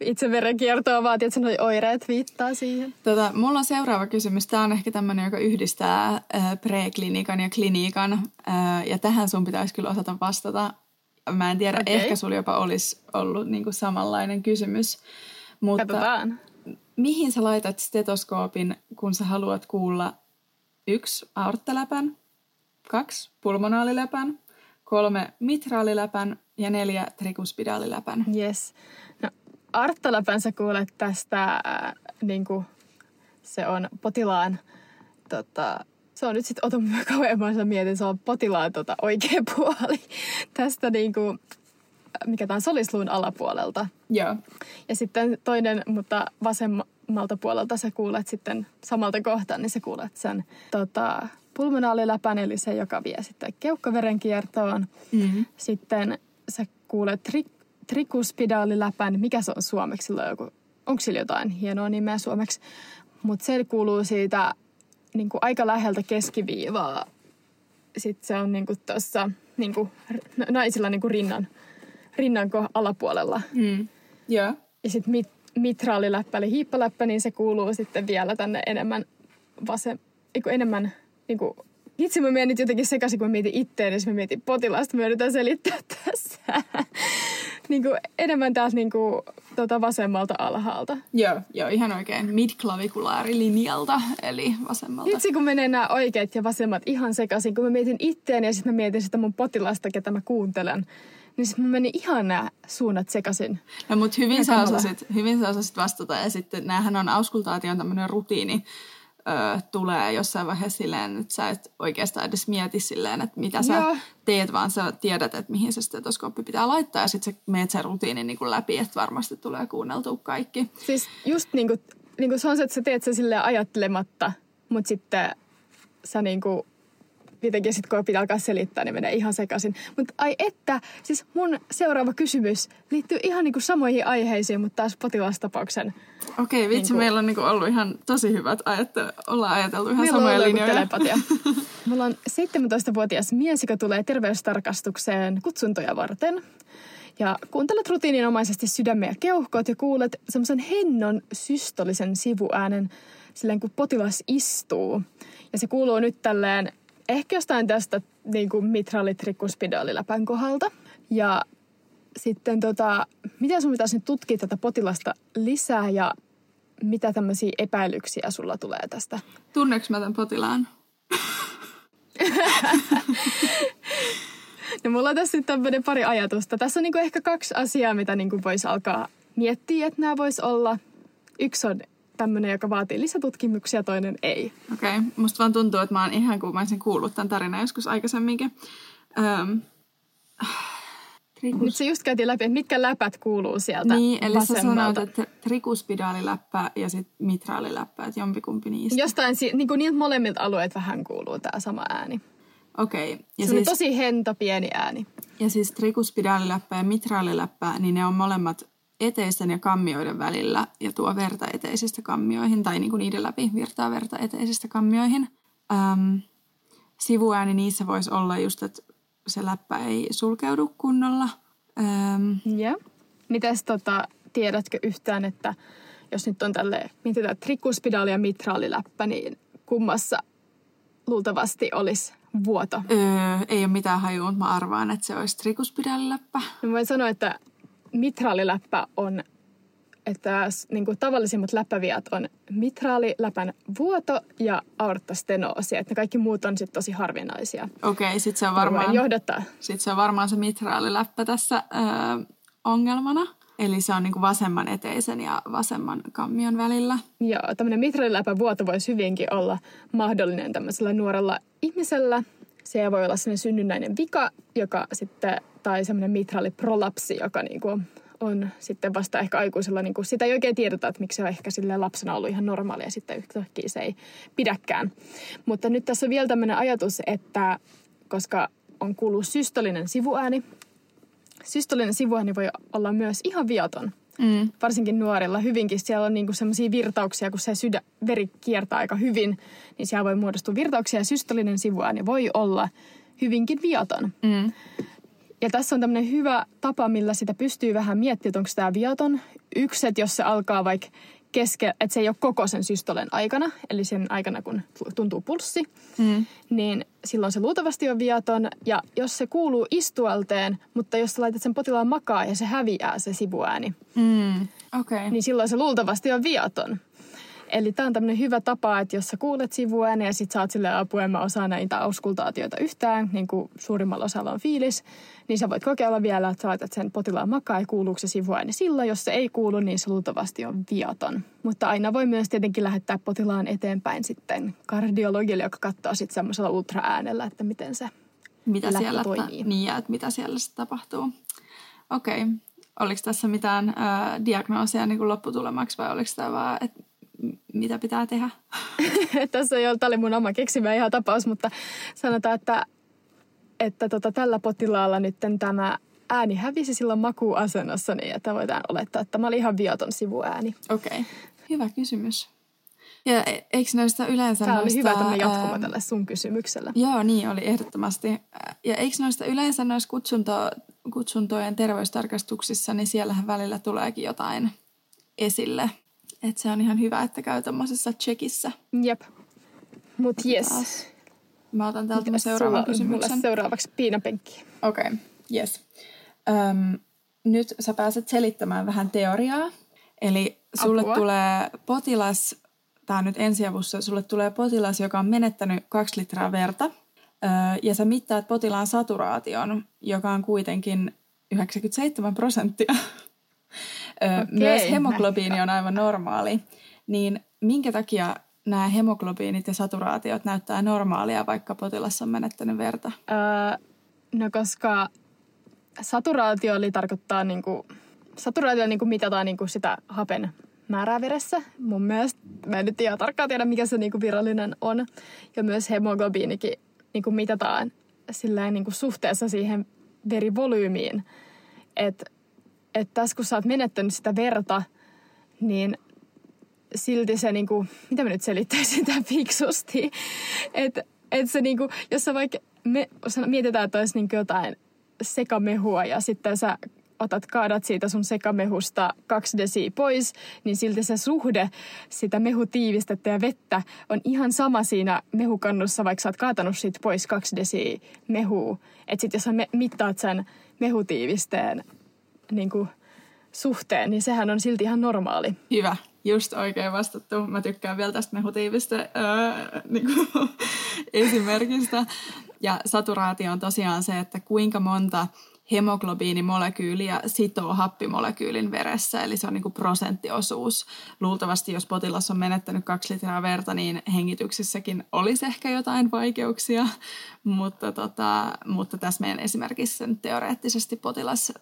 itse verenkiertoa, vaan että noi oireet viittaa siihen. Tota, mulla on seuraava kysymys. Tämä on ehkä tämmöinen, joka yhdistää äh, preklinikan ja klinikan. Äh, ja tähän sun pitäisi kyllä osata vastata. Mä en tiedä, okay. ehkä sulla jopa olisi ollut niin kuin samanlainen kysymys. Mutta Katsotaan. mihin sä laitat stetoskoopin, kun sä haluat kuulla yksi aorttaläpän, kaksi pulmonaaliläpän, kolme mitraaliläpän ja neljä trikuspidaaliläpän? Yes. No, aorttaläpän sä kuulet tästä, äh, niin kuin se on potilaan tota, se on nyt sitten, ota mä kauemmin, mä mietin, se on potilaan tota, oikea puoli tästä niin kuin, mikä tämä on solisluun alapuolelta. Joo. Ja sitten toinen, mutta vasemmalta puolelta sä kuulet sitten samalta kohtaan, niin sä kuulet sen tota, pulmonaaliläpän, eli se, joka vie sitten keuhkoverenkiertoon. Mm-hmm. Sitten sä kuulet tri- trikuspidaaliläpän, mikä se on suomeksi, joku, onko sillä jotain hienoa nimeä suomeksi? mutta se kuuluu siitä niin kuin aika läheltä keskiviivaa. Sitten se on niin kuin tuossa niin kuin, naisilla niin kuin rinnan, rinnan alapuolella. Mm. Joo. Ja sitten mit, mitraaliläppä eli hiippaläppä, niin se kuuluu sitten vielä tänne enemmän vasem, enemmän niin kuin, itse mä menen nyt jotenkin sekaisin, kun mä mietin itteen, niin mä mietin potilasta, mä yritän selittää tässä. niin kuin enemmän täältä niin kuin, tota vasemmalta alhaalta. Joo, joo, ihan oikein. Midklavikuläarilinjalta, eli vasemmalta. Itse kun menee nämä oikeat ja vasemmat ihan sekaisin, kun mä mietin itteen ja sitten mä mietin sitä mun potilasta, ketä mä kuuntelen, niin sitten mä menin ihan nämä suunnat sekaisin. No mutta hyvin, sä osasit, hyvin sä osasit vastata ja sitten näähän on auskultaation tämmöinen rutiini, ö, tulee jossain vaiheessa silleen, että sä et oikeastaan edes mieti silleen, että mitä sä Joo. teet, vaan sä tiedät, että mihin se stetoskooppi pitää laittaa ja sitten sä meet sen rutiinin niin kuin läpi, että varmasti tulee kuunneltua kaikki. Siis just niin kuin, niin kuin se on se, että sä teet se silleen ajattelematta, mutta sitten sä niin kuin jotenkin sitten kun pitää alkaa selittää, niin menee ihan sekaisin. Mutta ai että, siis mun seuraava kysymys liittyy ihan niinku samoihin aiheisiin, mutta taas potilastapauksen. Okei, okay, vitsi, niinku... meillä on niinku ollut ihan tosi hyvät ajat, ollaan ajateltu ihan meillä samoja linjoja. telepatia. Mulla on 17-vuotias mies, joka tulee terveystarkastukseen kutsuntoja varten. Ja kuuntelet rutiininomaisesti sydämen ja keuhkot ja kuulet semmoisen hennon systolisen sivuäänen silleen, kun potilas istuu. Ja se kuuluu nyt tälleen ehkä jostain tästä niin kuin mitralitrikuspidaaliläpän kohdalta. Ja sitten tota, miten sun pitäisi nyt tutkia tätä potilasta lisää ja mitä tämmöisiä epäilyksiä sulla tulee tästä? Tunneeko mä tämän potilaan? no mulla on tässä nyt tämmöinen pari ajatusta. Tässä on niinku ehkä kaksi asiaa, mitä niinku voisi alkaa miettiä, että nämä voisi olla. Yksi on tämmöinen, joka vaatii lisätutkimuksia, toinen ei. Okei, okay. musta vaan tuntuu, että mä oon ihan kuin mä olisin kuullut tämän tarinan joskus aikaisemminkin. Öm. Trikus. Nyt se just käytiin läpi, että mitkä läpät kuuluu sieltä Niin, eli vasemmalta. sä sanoit, että trikuspidaaliläppä ja sitten mitraaliläppä, että jompikumpi niistä. Jostain, niin kuin niiltä molemmilta alueet vähän kuuluu tämä sama ääni. Okei. Okay. Ja se siis, tosi hento pieni ääni. Ja siis trikuspidaaliläppä ja mitraaliläppä, niin ne on molemmat eteisten ja kammioiden välillä ja tuo verta eteisistä kammioihin tai niin kuin niiden läpi virtaa verta eteisistä kammioihin. Ähm, sivuääni niissä voisi olla just, että se läppä ei sulkeudu kunnolla. Ähm, ja. Mitäs tota, tiedätkö yhtään, että jos nyt on tälle, mietitään trikuspidaali ja mitraaliläppä, niin kummassa luultavasti olisi vuoto? Öö, ei ole mitään hajua, mutta mä arvaan, että se olisi trikuspidaaliläppä. No voin sanoa, että mitraaliläppä on, että niin kuin tavallisimmat läppäviat on mitraaliläpän vuoto ja aorttastenoosi. Että ne kaikki muut on sitten tosi harvinaisia. Okei, okay, sitten se on varmaan, sit se on varmaan se mitraaliläppä tässä öö, ongelmana. Eli se on niin kuin vasemman eteisen ja vasemman kammion välillä. Joo, tämmöinen mitraaliläpän vuoto voisi hyvinkin olla mahdollinen tämmöisellä nuorella ihmisellä. Se voi olla sellainen synnynnäinen vika, joka sitten tai semmoinen mitraaliprolapsi, joka niin kuin on sitten vasta ehkä aikuisella, niin kuin sitä ei oikein tiedetä, että miksi se on ehkä sille lapsena ollut ihan normaalia ja sitten yhtäkkiä se ei pidäkään. Mutta nyt tässä on vielä tämmöinen ajatus, että koska on kuullut systolinen sivuääni, systolinen sivuääni voi olla myös ihan viaton. Mm. Varsinkin nuorilla hyvinkin. Siellä on niinku sellaisia virtauksia, kun se sydä, veri kiertää aika hyvin, niin siellä voi muodostua virtauksia. Ja systolinen sivuääni voi olla hyvinkin viaton. Mm. Ja tässä on tämmöinen hyvä tapa, millä sitä pystyy vähän miettimään, että onko tämä viaton. Yksi, että jos se alkaa vaikka keske, että se ei ole koko sen systolen aikana, eli sen aikana, kun tuntuu pulssi, mm. niin silloin se luultavasti on viaton. Ja jos se kuuluu istualteen, mutta jos sä laitat sen potilaan makaa ja se häviää se sivuääni, mm. okay. niin silloin se luultavasti on viaton. Eli tämä on tämmöinen hyvä tapa, että jos sä kuulet sivuääniä ja sit saat sille apua, en mä osaa näitä auskultaatioita yhtään, niin kuin suurimmalla osalla on fiilis, niin sä voit kokeilla vielä, että sä laitat sen potilaan makaa ja kuuluuko se sivuääni silloin. Jos se ei kuulu, niin se luultavasti on viaton. Mutta aina voi myös tietenkin lähettää potilaan eteenpäin sitten kardiologille, joka katsoo sitten semmoisella ultraäänellä, että miten se mitä siellä toimii. Ta- niin, että mitä siellä sitten tapahtuu. Okei. Okay. Oliko tässä mitään äh, diagnoosia niin kuin lopputulemaksi vai oliko tämä vaan, että mitä pitää tehdä? Tässä ei ole, tämä oli mun oma keksimä ihan tapaus, mutta sanotaan, että, että tota, tällä potilaalla nyt tämä ääni hävisi silloin makuasennossa, niin että voidaan olettaa, että tämä oli ihan viaton sivuääni. Okei, okay. hyvä kysymys. Ja e- eikö noista yleensä Tämä oli noista, hyvä tämmöinen jatkuma ää, tälle sun kysymykselle. Joo, niin oli ehdottomasti. Ja eikö noista yleensä noissa kutsunto, kutsuntojen terveystarkastuksissa, niin siellähän välillä tuleekin jotain esille. Että se on ihan hyvä, että käy tuommoisessa checkissä. Jep. Mut jes. Taas. Mä otan täältä seuraavan kysymyksen. seuraavaksi piinapenkki. Okei, okay, yes. Öm, nyt sä pääset selittämään vähän teoriaa. Eli sulle Apua. tulee potilas, tämä on nyt ensiavussa, sulle tulee potilas, joka on menettänyt kaksi litraa verta. Öö, ja sä mittaat potilaan saturaation, joka on kuitenkin 97 prosenttia. Okei, Myös hemoglobiini on aivan normaali. Niin minkä takia nämä hemoglobiinit ja saturaatiot näyttää normaalia, vaikka potilas on menettänyt verta? Öö, no koska saturaatio oli tarkoittaa niinku, saturaatio niinku mitataan niinku sitä hapen määrää veressä. Mun mielestä, mä en nyt ihan tarkkaan tiedä mikä se niinku virallinen on. Ja myös hemoglobiinikin niinku mitataan silleen niinku suhteessa siihen verivolyymiin. Että et tässä kun sä oot menettänyt sitä verta, niin silti se niinku, mitä mä nyt selittäisin sitä fiksusti, että et se niinku, jos sä vaikka me, mietitään, että olisi niinku jotain sekamehua ja sitten sä otat, kaadat siitä sun sekamehusta kaksi desiä pois, niin silti se suhde sitä mehutiivistettä ja vettä on ihan sama siinä mehukannussa, vaikka sä oot kaatanut siitä pois kaksi desiä mehua. Että sit jos sä mittaat sen mehutiivisteen niin kuin, suhteen, niin sehän on silti ihan normaali. Hyvä, just oikein vastattu. Mä tykkään vielä tästä mehutiivistä öö, niin esimerkistä. Ja saturaatio on tosiaan se, että kuinka monta hemoglobiinimolekyyliä sitoo happimolekyylin veressä, eli se on niin kuin prosenttiosuus. Luultavasti, jos potilas on menettänyt kaksi litraa verta, niin hengityksessäkin olisi ehkä jotain vaikeuksia, mutta, tota, mutta tässä meidän esimerkissä teoreettisesti potilas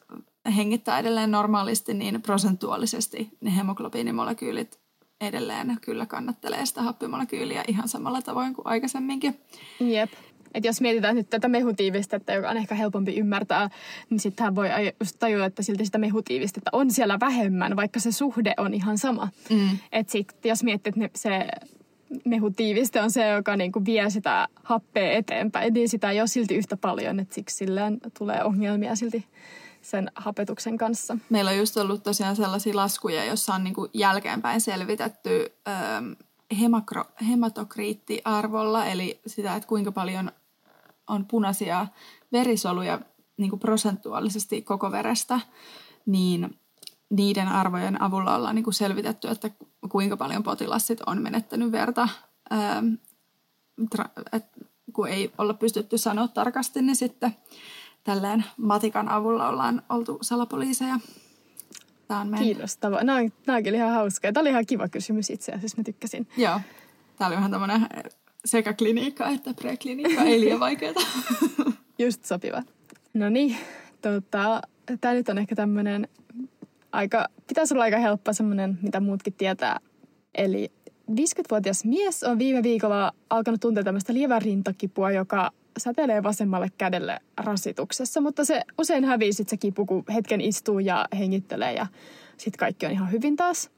hengittää edelleen normaalisti, niin prosentuaalisesti ne hemoglobiinimolekyylit edelleen kyllä kannattelee sitä happimolekyyliä ihan samalla tavoin kuin aikaisemminkin. Jep. Et jos mietitään nyt tätä mehutiivistettä, joka on ehkä helpompi ymmärtää, niin sittenhän voi just tajua, että silti sitä mehutiivistettä on siellä vähemmän, vaikka se suhde on ihan sama. Mm. Et sit, jos miettii, että se mehutiiviste on se, joka niinku vie sitä happea eteenpäin, niin sitä ei ole silti yhtä paljon, että siksi silleen tulee ongelmia silti sen hapetuksen kanssa. Meillä on just ollut tosiaan sellaisia laskuja, joissa on niin kuin jälkeenpäin selvitetty hemakro, hematokriittiarvolla, eli sitä, että kuinka paljon on punaisia verisoluja niin kuin prosentuaalisesti koko verestä, niin niiden arvojen avulla ollaan niin kuin selvitetty, että kuinka paljon potilas sit on menettänyt verta. Ähm, tra- et, kun ei olla pystytty sanoa tarkasti, niin sitten tälleen matikan avulla ollaan oltu salapoliiseja. Tämä on meidän... Kiinnostavaa. Nämä on, nämä on kyllä ihan hauskaa. Tämä oli ihan kiva kysymys itse asiassa, mä tykkäsin. Joo. Tämä oli vähän tämmöinen sekä kliniikka että prekliniikka, ei liian vaikeaa. Just sopiva. No niin, tota, tämä nyt on ehkä tämmöinen aika, pitäisi olla aika helppo semmoinen, mitä muutkin tietää. Eli 50-vuotias mies on viime viikolla alkanut tuntea tämmöistä lievärintakipua, joka säteilee vasemmalle kädelle rasituksessa, mutta se usein hävii sit se kipu, kun hetken istuu ja hengittelee ja sitten kaikki on ihan hyvin taas.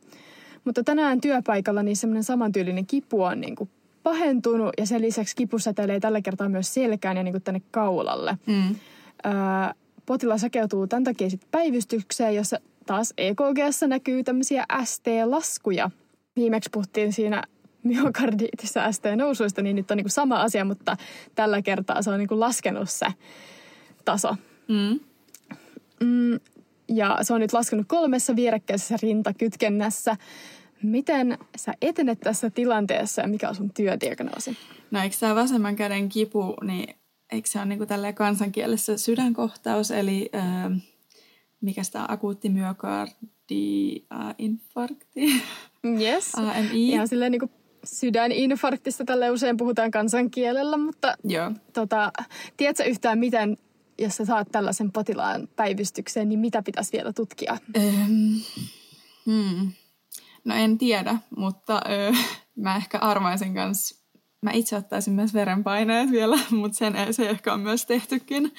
Mutta tänään työpaikalla niin semmoinen samantyylinen kipu on niin kuin pahentunut ja sen lisäksi kipu säteilee tällä kertaa myös selkään ja niin kuin tänne kaulalle. Mm. Öö, potilas hakeutuu tämän takia sitten päivystykseen, jossa taas EKGssä näkyy tämmöisiä ST-laskuja. Viimeksi puhuttiin siinä myokardiitissa ST-nousuista, niin nyt on niinku sama asia, mutta tällä kertaa se on niinku laskenut se taso. Mm. Mm, ja se on nyt laskenut kolmessa vierekkäisessä rintakytkennässä. Miten sä etenet tässä tilanteessa ja mikä on sun työdiagnoosi? No eikö tämä vasemman käden kipu, niin eikö se ole niin kuin kansankielessä sydänkohtaus, eli ähm, mikä sitä on, akuutti myokardi äh, infarkti, Yes. AMI. Ihan silleen niin kuin sydäninfarktista tälle usein puhutaan kansankielellä, mutta Joo. tota, tiedätkö yhtään miten, jos sä saat tällaisen potilaan päivystykseen, niin mitä pitäisi vielä tutkia? Ähm, hmm. No en tiedä, mutta ö, mä ehkä arvaisin kanssa, mä itse ottaisin myös verenpaineet vielä, mutta sen, se ehkä on myös tehtykin.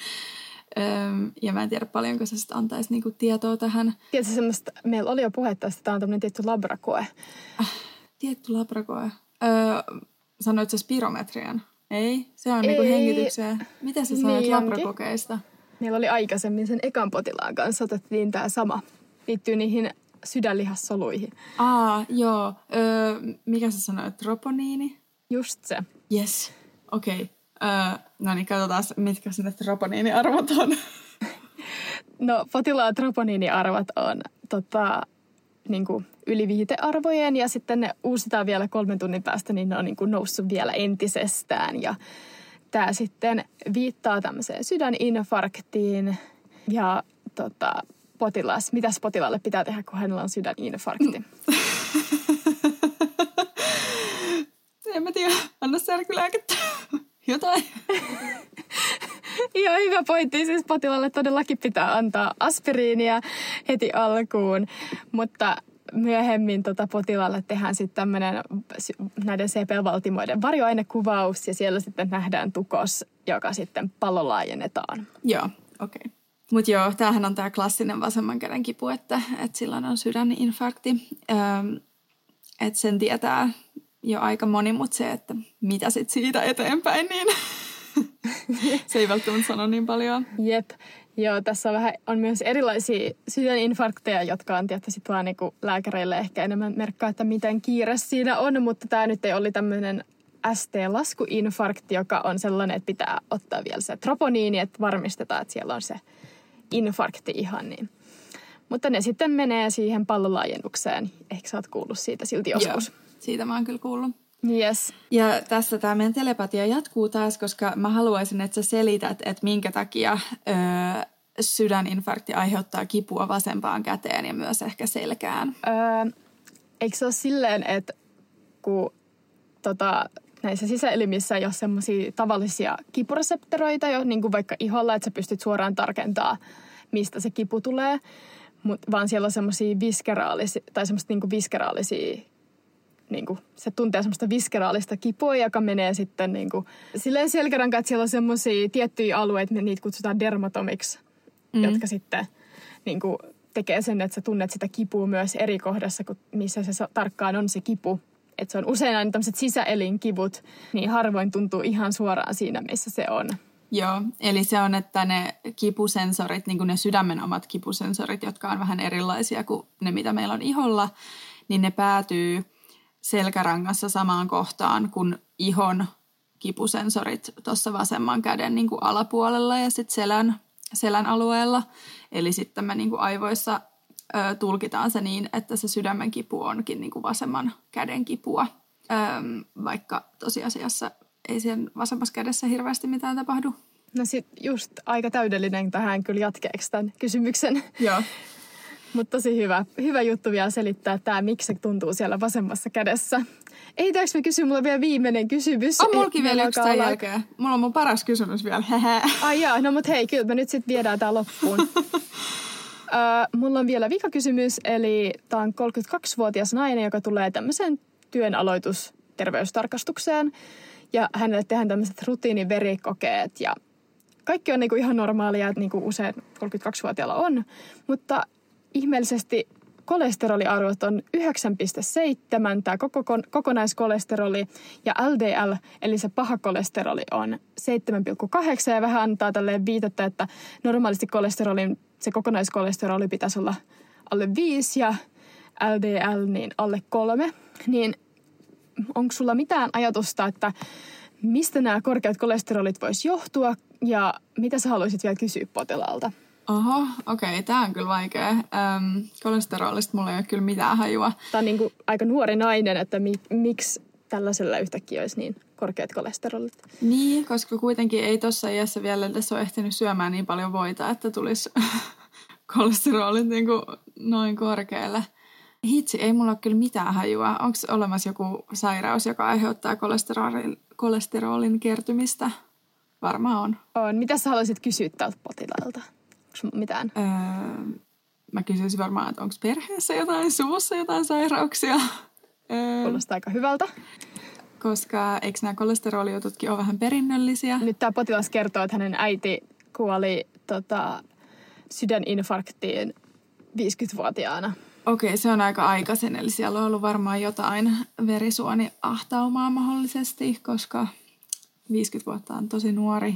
Öm, ja mä en tiedä paljonko se sitten antaisi niinku tietoa tähän. Tiedätkö semmoista, meillä oli jo puhetta, että tämä on tämmöinen tietty labrakoe. Tietty labrakoe. Öö, sanoit sä spirometrian? Ei, se on niinku Ei. hengitykseen. Mitä sä sanoit Niin labrakokeista? Meillä oli aikaisemmin sen ekan potilaan kanssa otettiin tämä sama. Liittyy niihin sydänlihassoluihin. Aa, joo. Öö, mikä sä sanoit? Troponiini? Just se. Yes. Okei. Okay. Öö, no niin, katsotaan, mitkä sinne troponiiniarvot on. No potilaan troponiiniarvot on tota, niin kuin yli viitearvojen ja sitten ne uusitaan vielä kolmen tunnin päästä, niin ne on niin kuin noussut vielä entisestään. Ja tämä sitten viittaa tämmöiseen sydäninfarktiin ja tota, potilas, mitäs potilaalle pitää tehdä, kun hänellä on sydäninfarkti? en mä tiedä. Anna särkylääkettä. Jotain. Ihan hyvä pointti. Siis potilaalle todellakin pitää antaa aspiriinia heti alkuun, mutta myöhemmin tota potilaalle tehdään sitten tämmöinen näiden CP-valtimoiden varjoainekuvaus ja siellä sitten nähdään tukos, joka sitten pallolaajennetaan. Joo, okei. Okay. Mutta joo, tämähän on tämä klassinen vasemman käden kipu, että, että silloin on sydäninfarkti. Että sen tietää jo aika moni, mutta se, että mitä sitten siitä eteenpäin, niin se ei välttämättä sano niin paljon. Jep. Joo, tässä on, vähän, on myös erilaisia sydäninfarkteja, jotka on tietysti sit vaan niinku lääkäreille ehkä enemmän merkkaa, että miten kiire siinä on, mutta tämä nyt ei oli tämmöinen ST-laskuinfarkti, joka on sellainen, että pitää ottaa vielä se troponiini, että varmistetaan, että siellä on se infarkti ihan niin. Mutta ne sitten menee siihen pallolaajennukseen. Ehkä sä oot kuullut siitä silti joskus. Joo, siitä mä oon kyllä kuullut. Yes. Ja tässä tämä meidän telepatia jatkuu taas, koska mä haluaisin, että sä selität, että minkä takia öö, sydäninfarkti aiheuttaa kipua vasempaan käteen ja myös ehkä selkään. Öö, eikö se ole silleen, että kun tota, näissä sisäelimissä ei ole semmoisia tavallisia kipureseptoreita jo, niin kuin vaikka iholla, että sä pystyt suoraan tarkentaa, mistä se kipu tulee, mut, vaan siellä on semmoisia viskeraalisia, tai semmoista niin viskeraalisia niin kuin, se tuntee semmoista viskeraalista kipua, joka menee sitten niin kuin, silleen selkärankaan, että siellä on semmoisia tiettyjä alueita, niitä kutsutaan dermatomiksi, mm. jotka sitten niin kuin, tekee sen, että sä tunnet sitä kipua myös eri kohdassa, kuin missä se tarkkaan on se kipu. Että se on usein aina tämmöiset sisäelinkivut, niin harvoin tuntuu ihan suoraan siinä, missä se on. Joo, eli se on, että ne kipusensorit, niin kuin ne sydämen omat kipusensorit, jotka on vähän erilaisia kuin ne, mitä meillä on iholla, niin ne päätyy selkärangassa samaan kohtaan kuin ihon kipusensorit tuossa vasemman käden niin kuin alapuolella ja sitten selän, selän alueella. Eli sitten me niin kuin aivoissa ö, tulkitaan se niin, että se sydämen kipu onkin niin kuin vasemman käden kipua, ö, vaikka tosiasiassa ei sen vasemmassa kädessä hirveästi mitään tapahdu. No sit just aika täydellinen tähän kyllä jatkeeksi tämän kysymyksen. Joo. Mutta tosi hyvä, hyvä juttu vielä selittää tämä, miksi se tuntuu siellä vasemmassa kädessä. Ei me kysyä, mulla on vielä viimeinen kysymys. On mulkin vielä yksi tämän jälkeen. Mulla on mun paras kysymys vielä. Ai jaa, no mut hei, kyllä me nyt sitten viedään tämä loppuun. uh, mulla on vielä vikakysymys, eli tämä on 32-vuotias nainen, joka tulee tämmöiseen työn aloitusterveystarkastukseen. Ja hänelle tehdään tämmöiset rutiiniverikokeet ja kaikki on niinku ihan normaalia, niin kuin usein 32-vuotiailla on. Mutta ihmeellisesti kolesteroliarvot on 9,7, tämä koko, kokonaiskolesteroli, ja LDL, eli se paha kolesteroli, on 7,8, ja vähän antaa tälle viitettä, että normaalisti kolesterolin, se kokonaiskolesteroli pitäisi olla alle 5, ja LDL niin alle 3. Niin onko sulla mitään ajatusta, että mistä nämä korkeat kolesterolit voisi johtua, ja mitä sä haluaisit vielä kysyä potilaalta? Oho, okei, okay, tämä on kyllä vaikea. Öm, kolesterolista mulla ei ole kyllä mitään hajua. Tämä on niin kuin aika nuori nainen, että mi, miksi tällaisella yhtäkkiä olisi niin korkeat kolesterolit. Niin, koska kuitenkin ei tuossa iässä vielä edes ole ehtinyt syömään niin paljon voita, että tulisi kolesterolit niin kuin noin korkealle. Hitsi, ei mulla ole kyllä mitään hajua. Onko olemassa joku sairaus, joka aiheuttaa kolesterolin, kolesterolin kertymistä? Varmaan on. On. Mitä sä haluaisit kysyä tältä potilaalta? Onko mitään? Öö, mä kysyisin varmaan, että onko perheessä jotain, suvussa jotain sairauksia. Öö, Kuulostaa aika hyvältä. Koska eikö nämä kolesterolijututkin ole vähän perinnöllisiä? Nyt tämä potilas kertoo, että hänen äiti kuoli tota, sydäninfarktiin 50-vuotiaana. Okei, se on aika aikaisin, eli siellä on ollut varmaan jotain verisuoniahtaumaa mahdollisesti, koska 50 vuotta on tosi nuori.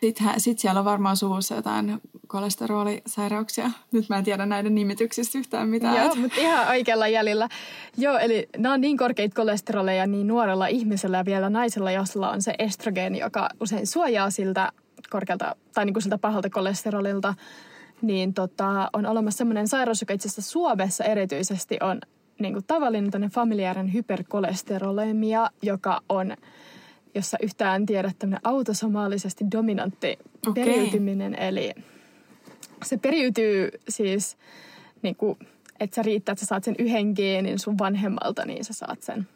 Sitten sit siellä on varmaan suvussa jotain kolesterolisairauksia. Nyt mä en tiedä näiden nimityksistä yhtään mitään. Joo, mutta ihan oikealla jäljellä. Joo, eli nämä on niin korkeita kolesteroleja niin nuorella ihmisellä ja vielä naisella, jolla on se estrogeeni, joka usein suojaa siltä korkealta tai niin kuin siltä pahalta kolesterolilta. Niin tota, on olemassa sellainen sairaus, joka itse asiassa Suomessa erityisesti on niin kuin tavallinen familiaarinen hyperkolesterolemia, joka on jossa yhtään tiedä tämmöinen autosomaalisesti dominantti okay. periytyminen. Eli se periytyy siis, niin kuin, että sä riittää, että sä saat sen yhden geenin sun vanhemmalta, niin sä saat sen.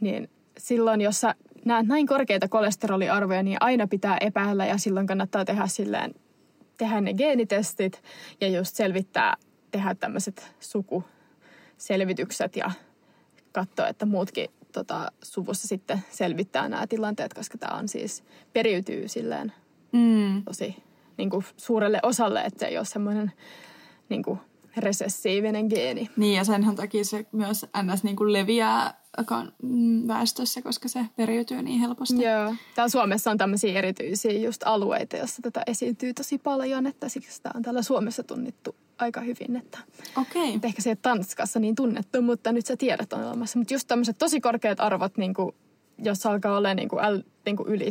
Niin silloin, jos sä näet näin korkeita kolesteroliarvoja, niin aina pitää epäillä ja silloin kannattaa tehdä silleen, tehdä ne geenitestit ja just selvittää, tehdä tämmöiset sukuselvitykset ja katsoa, että muutkin tota, suvussa sitten selvittää nämä tilanteet, koska tämä on siis, periytyy silleen mm. tosi niin kuin suurelle osalle, että se ei ole semmoinen niin kuin resessiivinen geeni. Niin ja senhän takia se myös ns. Niin kuin leviää väestössä, koska se periytyy niin helposti. Joo. Täällä Suomessa on tämmöisiä erityisiä just alueita, joissa tätä esiintyy tosi paljon, että siksi tämä on täällä Suomessa tunnittu aika hyvin. Että, okay. että ehkä se ei ole Tanskassa niin tunnettu, mutta nyt sä tiedät on olemassa. Mutta just tämmöiset tosi korkeat arvot, niin kuin, jos alkaa olla niin kuin, äl, niin kuin yli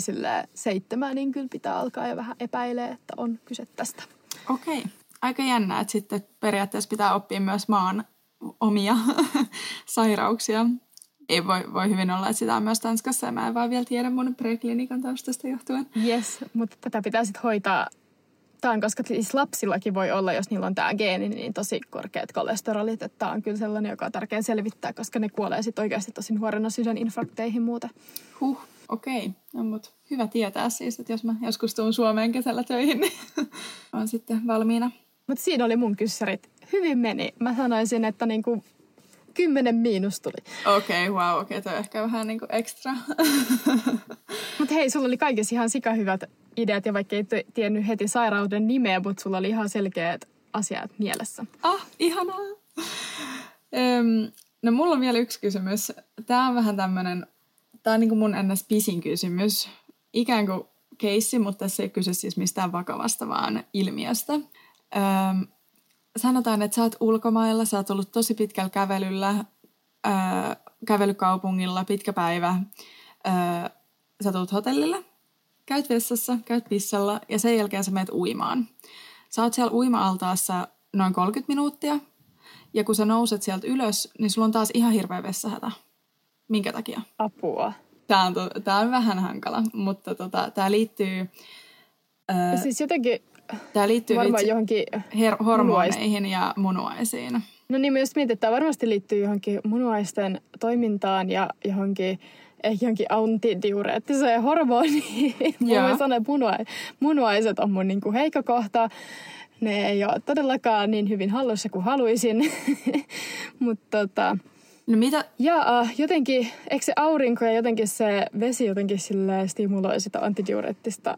seitsemän, niin kyllä pitää alkaa jo vähän epäilee, että on kyse tästä. Okei. Okay. Aika jännä, että sitten periaatteessa pitää oppia myös maan omia sairauksia. Ei voi, voi hyvin olla, että sitä on myös Tanskassa ja mä en vaan vielä tiedä mun preklinikan taustasta johtuen. Yes, mutta tätä pitää sitten hoitaa on, koska siis lapsillakin voi olla, jos niillä on tämä geeni, niin tosi korkeat kolesterolit. Että tämä on kyllä sellainen, joka on tärkeä selvittää, koska ne kuolee sitten oikeasti tosi nuorena sydäninfarkteihin muuten. Huh, okei. Okay. No, mutta hyvä tietää siis, että jos mä joskus tuun Suomeen kesällä töihin, niin on sitten valmiina. Mutta siinä oli mun kyssärit. Hyvin meni. Mä sanoisin, että niinku kymmenen miinus tuli. Okei, okay, wow, okei, okay, toi ehkä vähän niinku ekstra. Mutta hei, sulla oli kaikessa ihan sikahyvät ideat ja vaikka ei tiennyt heti sairauden nimeä, mutta sulla oli ihan selkeät asiat mielessä. Ah, ihanaa. Öm, no mulla on vielä yksi kysymys. Tämä on vähän tämmöinen, tämä on niin kuin mun ennäs pisin kysymys. Ikään kuin keissi, mutta tässä ei kyse siis mistään vakavasta, vaan ilmiöstä. Öm, sanotaan, että sä oot ulkomailla, sä oot ollut tosi pitkällä kävelyllä, öö, kävelykaupungilla, pitkä päivä. Öö, sä tulet hotellille – käyt vessassa, käyt pissalla ja sen jälkeen sä menet uimaan. Sä oot siellä uima-altaassa noin 30 minuuttia ja kun sä nouset sieltä ylös, niin sulla on taas ihan hirveä vessahätä. Minkä takia? Apua. Tää on, to, tää on vähän hankala, mutta tota, tää liittyy... Ää, siis jotenkin... Tää liittyy varmaan itse johonkin her- hormoneihin ja munuaisiin. No niin, myös mietin, että tämä varmasti liittyy johonkin munuaisten toimintaan ja johonkin ehkä johonkin antidiureettiseen hormoniin. Mä sanoa, että munuaiset on mun niinku heikko kohta. Ne ei ole todellakaan niin hyvin hallussa kuin haluaisin. Mutta tota, No mitä? Ja uh, jotenkin, eikö se aurinko ja jotenkin se vesi jotenkin stimuloi sitä antidiureettista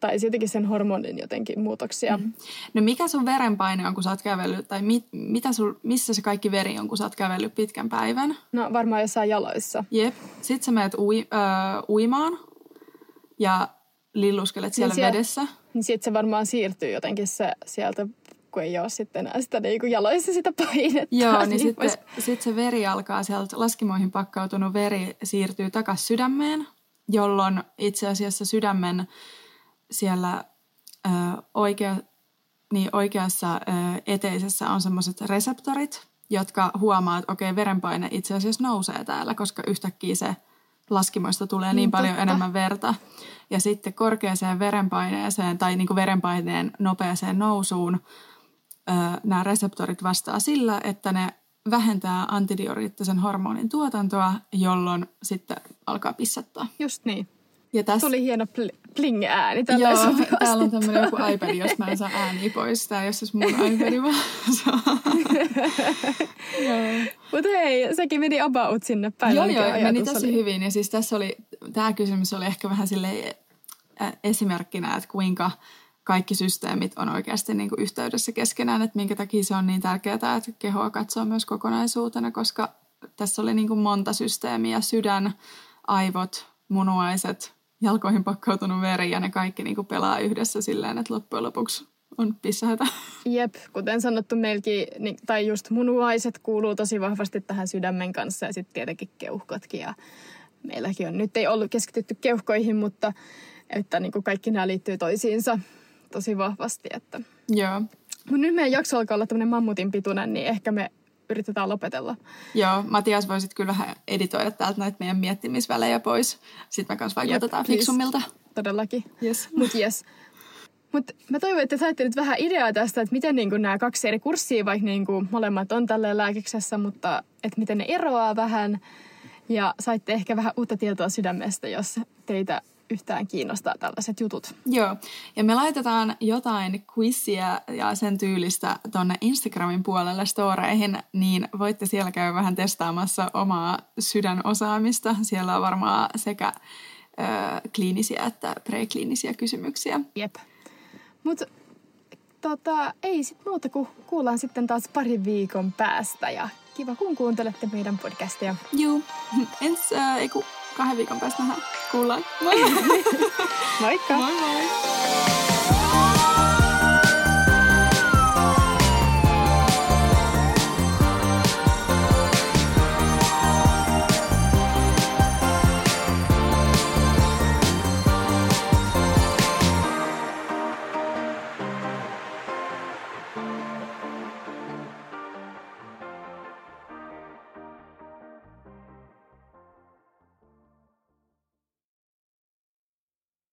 tai jotenkin sen hormonin jotenkin muutoksia. Mm. No mikä sun verenpaine on, kun sä oot kävellyt, tai mit, mitä sul, missä se kaikki veri on, kun sä oot kävellyt pitkän päivän? No varmaan jossain jaloissa. Jep. Sitten sä menet ui, äh, uimaan ja lilluskelet siellä niin vedessä. Niin sitten se varmaan siirtyy jotenkin se sieltä kun ei ole sitten enää sitä niin kuin jaloissa sitä painetta. Joo, niin, niin sitten vois... sit se veri alkaa sieltä, laskimoihin pakkautunut veri siirtyy takaisin sydämeen, jolloin itse asiassa sydämen siellä ö, oikea, niin oikeassa ö, eteisessä on semmoiset reseptorit, jotka huomaa, että okei, verenpaine itse asiassa nousee täällä, koska yhtäkkiä se laskimoista tulee niin, niin paljon totta. enemmän verta. Ja sitten korkeaseen verenpaineeseen tai niin kuin verenpaineen nopeaseen nousuun ö, nämä reseptorit vastaa sillä, että ne vähentää antidioriittisen hormonin tuotantoa, jolloin sitten alkaa pissattaa. Just niin. Ja tässä... Tuli hieno pl- pling-ääni. Joo, täällä on tämmöinen joku iPad, jos mä en saa ääniä pois. Tää ei ole siis mun iPad, vaan Mutta hei, sekin meni about sinne päin. Joo, joo, meni tosi oli... hyvin. Ja siis tässä oli, tämä kysymys oli ehkä vähän sille esimerkkinä, että kuinka kaikki systeemit on oikeasti niin kuin yhteydessä keskenään, että minkä takia se on niin tärkeää, että kehoa katsoo myös kokonaisuutena, koska tässä oli niin kuin monta systeemiä, sydän, aivot, munuaiset, jalkoihin pakkautunut veri ja ne kaikki niin kuin pelaa yhdessä silleen, että loppujen lopuksi on pissähätä. Jep, kuten sanottu meilläkin, niin, tai just munuaiset kuuluu tosi vahvasti tähän sydämen kanssa ja sitten tietenkin keuhkotkin. Ja meilläkin on, nyt ei ollut keskitytty keuhkoihin, mutta että niin kuin kaikki nämä liittyy toisiinsa tosi vahvasti. Että. Joo. Mutta nyt meidän jakso alkaa olla tämmöinen mammutin pituinen, niin ehkä me yritetään lopetella. Joo, Matias voisit kyllä vähän editoida täältä näitä meidän miettimisvälejä pois. Sitten me kanssa vaikutetaan Jep, fiksummilta. Todellakin. Yes. Mutta yes. Mutta mä toivon, että saitte nyt vähän ideaa tästä, että miten niin nämä kaksi eri kurssia, vaikka niin kuin molemmat on tällä lääkiksessä, mutta että miten ne eroaa vähän. Ja saitte ehkä vähän uutta tietoa sydämestä, jos teitä yhtään kiinnostaa tällaiset jutut. Joo, ja me laitetaan jotain quizia ja sen tyylistä tonne Instagramin puolelle storeihin, niin voitte siellä käydä vähän testaamassa omaa sydänosaamista. Siellä on varmaan sekä ö, kliinisiä että prekliinisiä kysymyksiä. Jep. Mutta tota, ei sit muuta kuin kuullaan sitten taas parin viikon päästä ja kiva kun kuuntelette meidän podcastia. Joo, ensi, äh, ei kun kahden viikon päästä nähdään. Kuullaan. Moi! Moikka! Moi moi!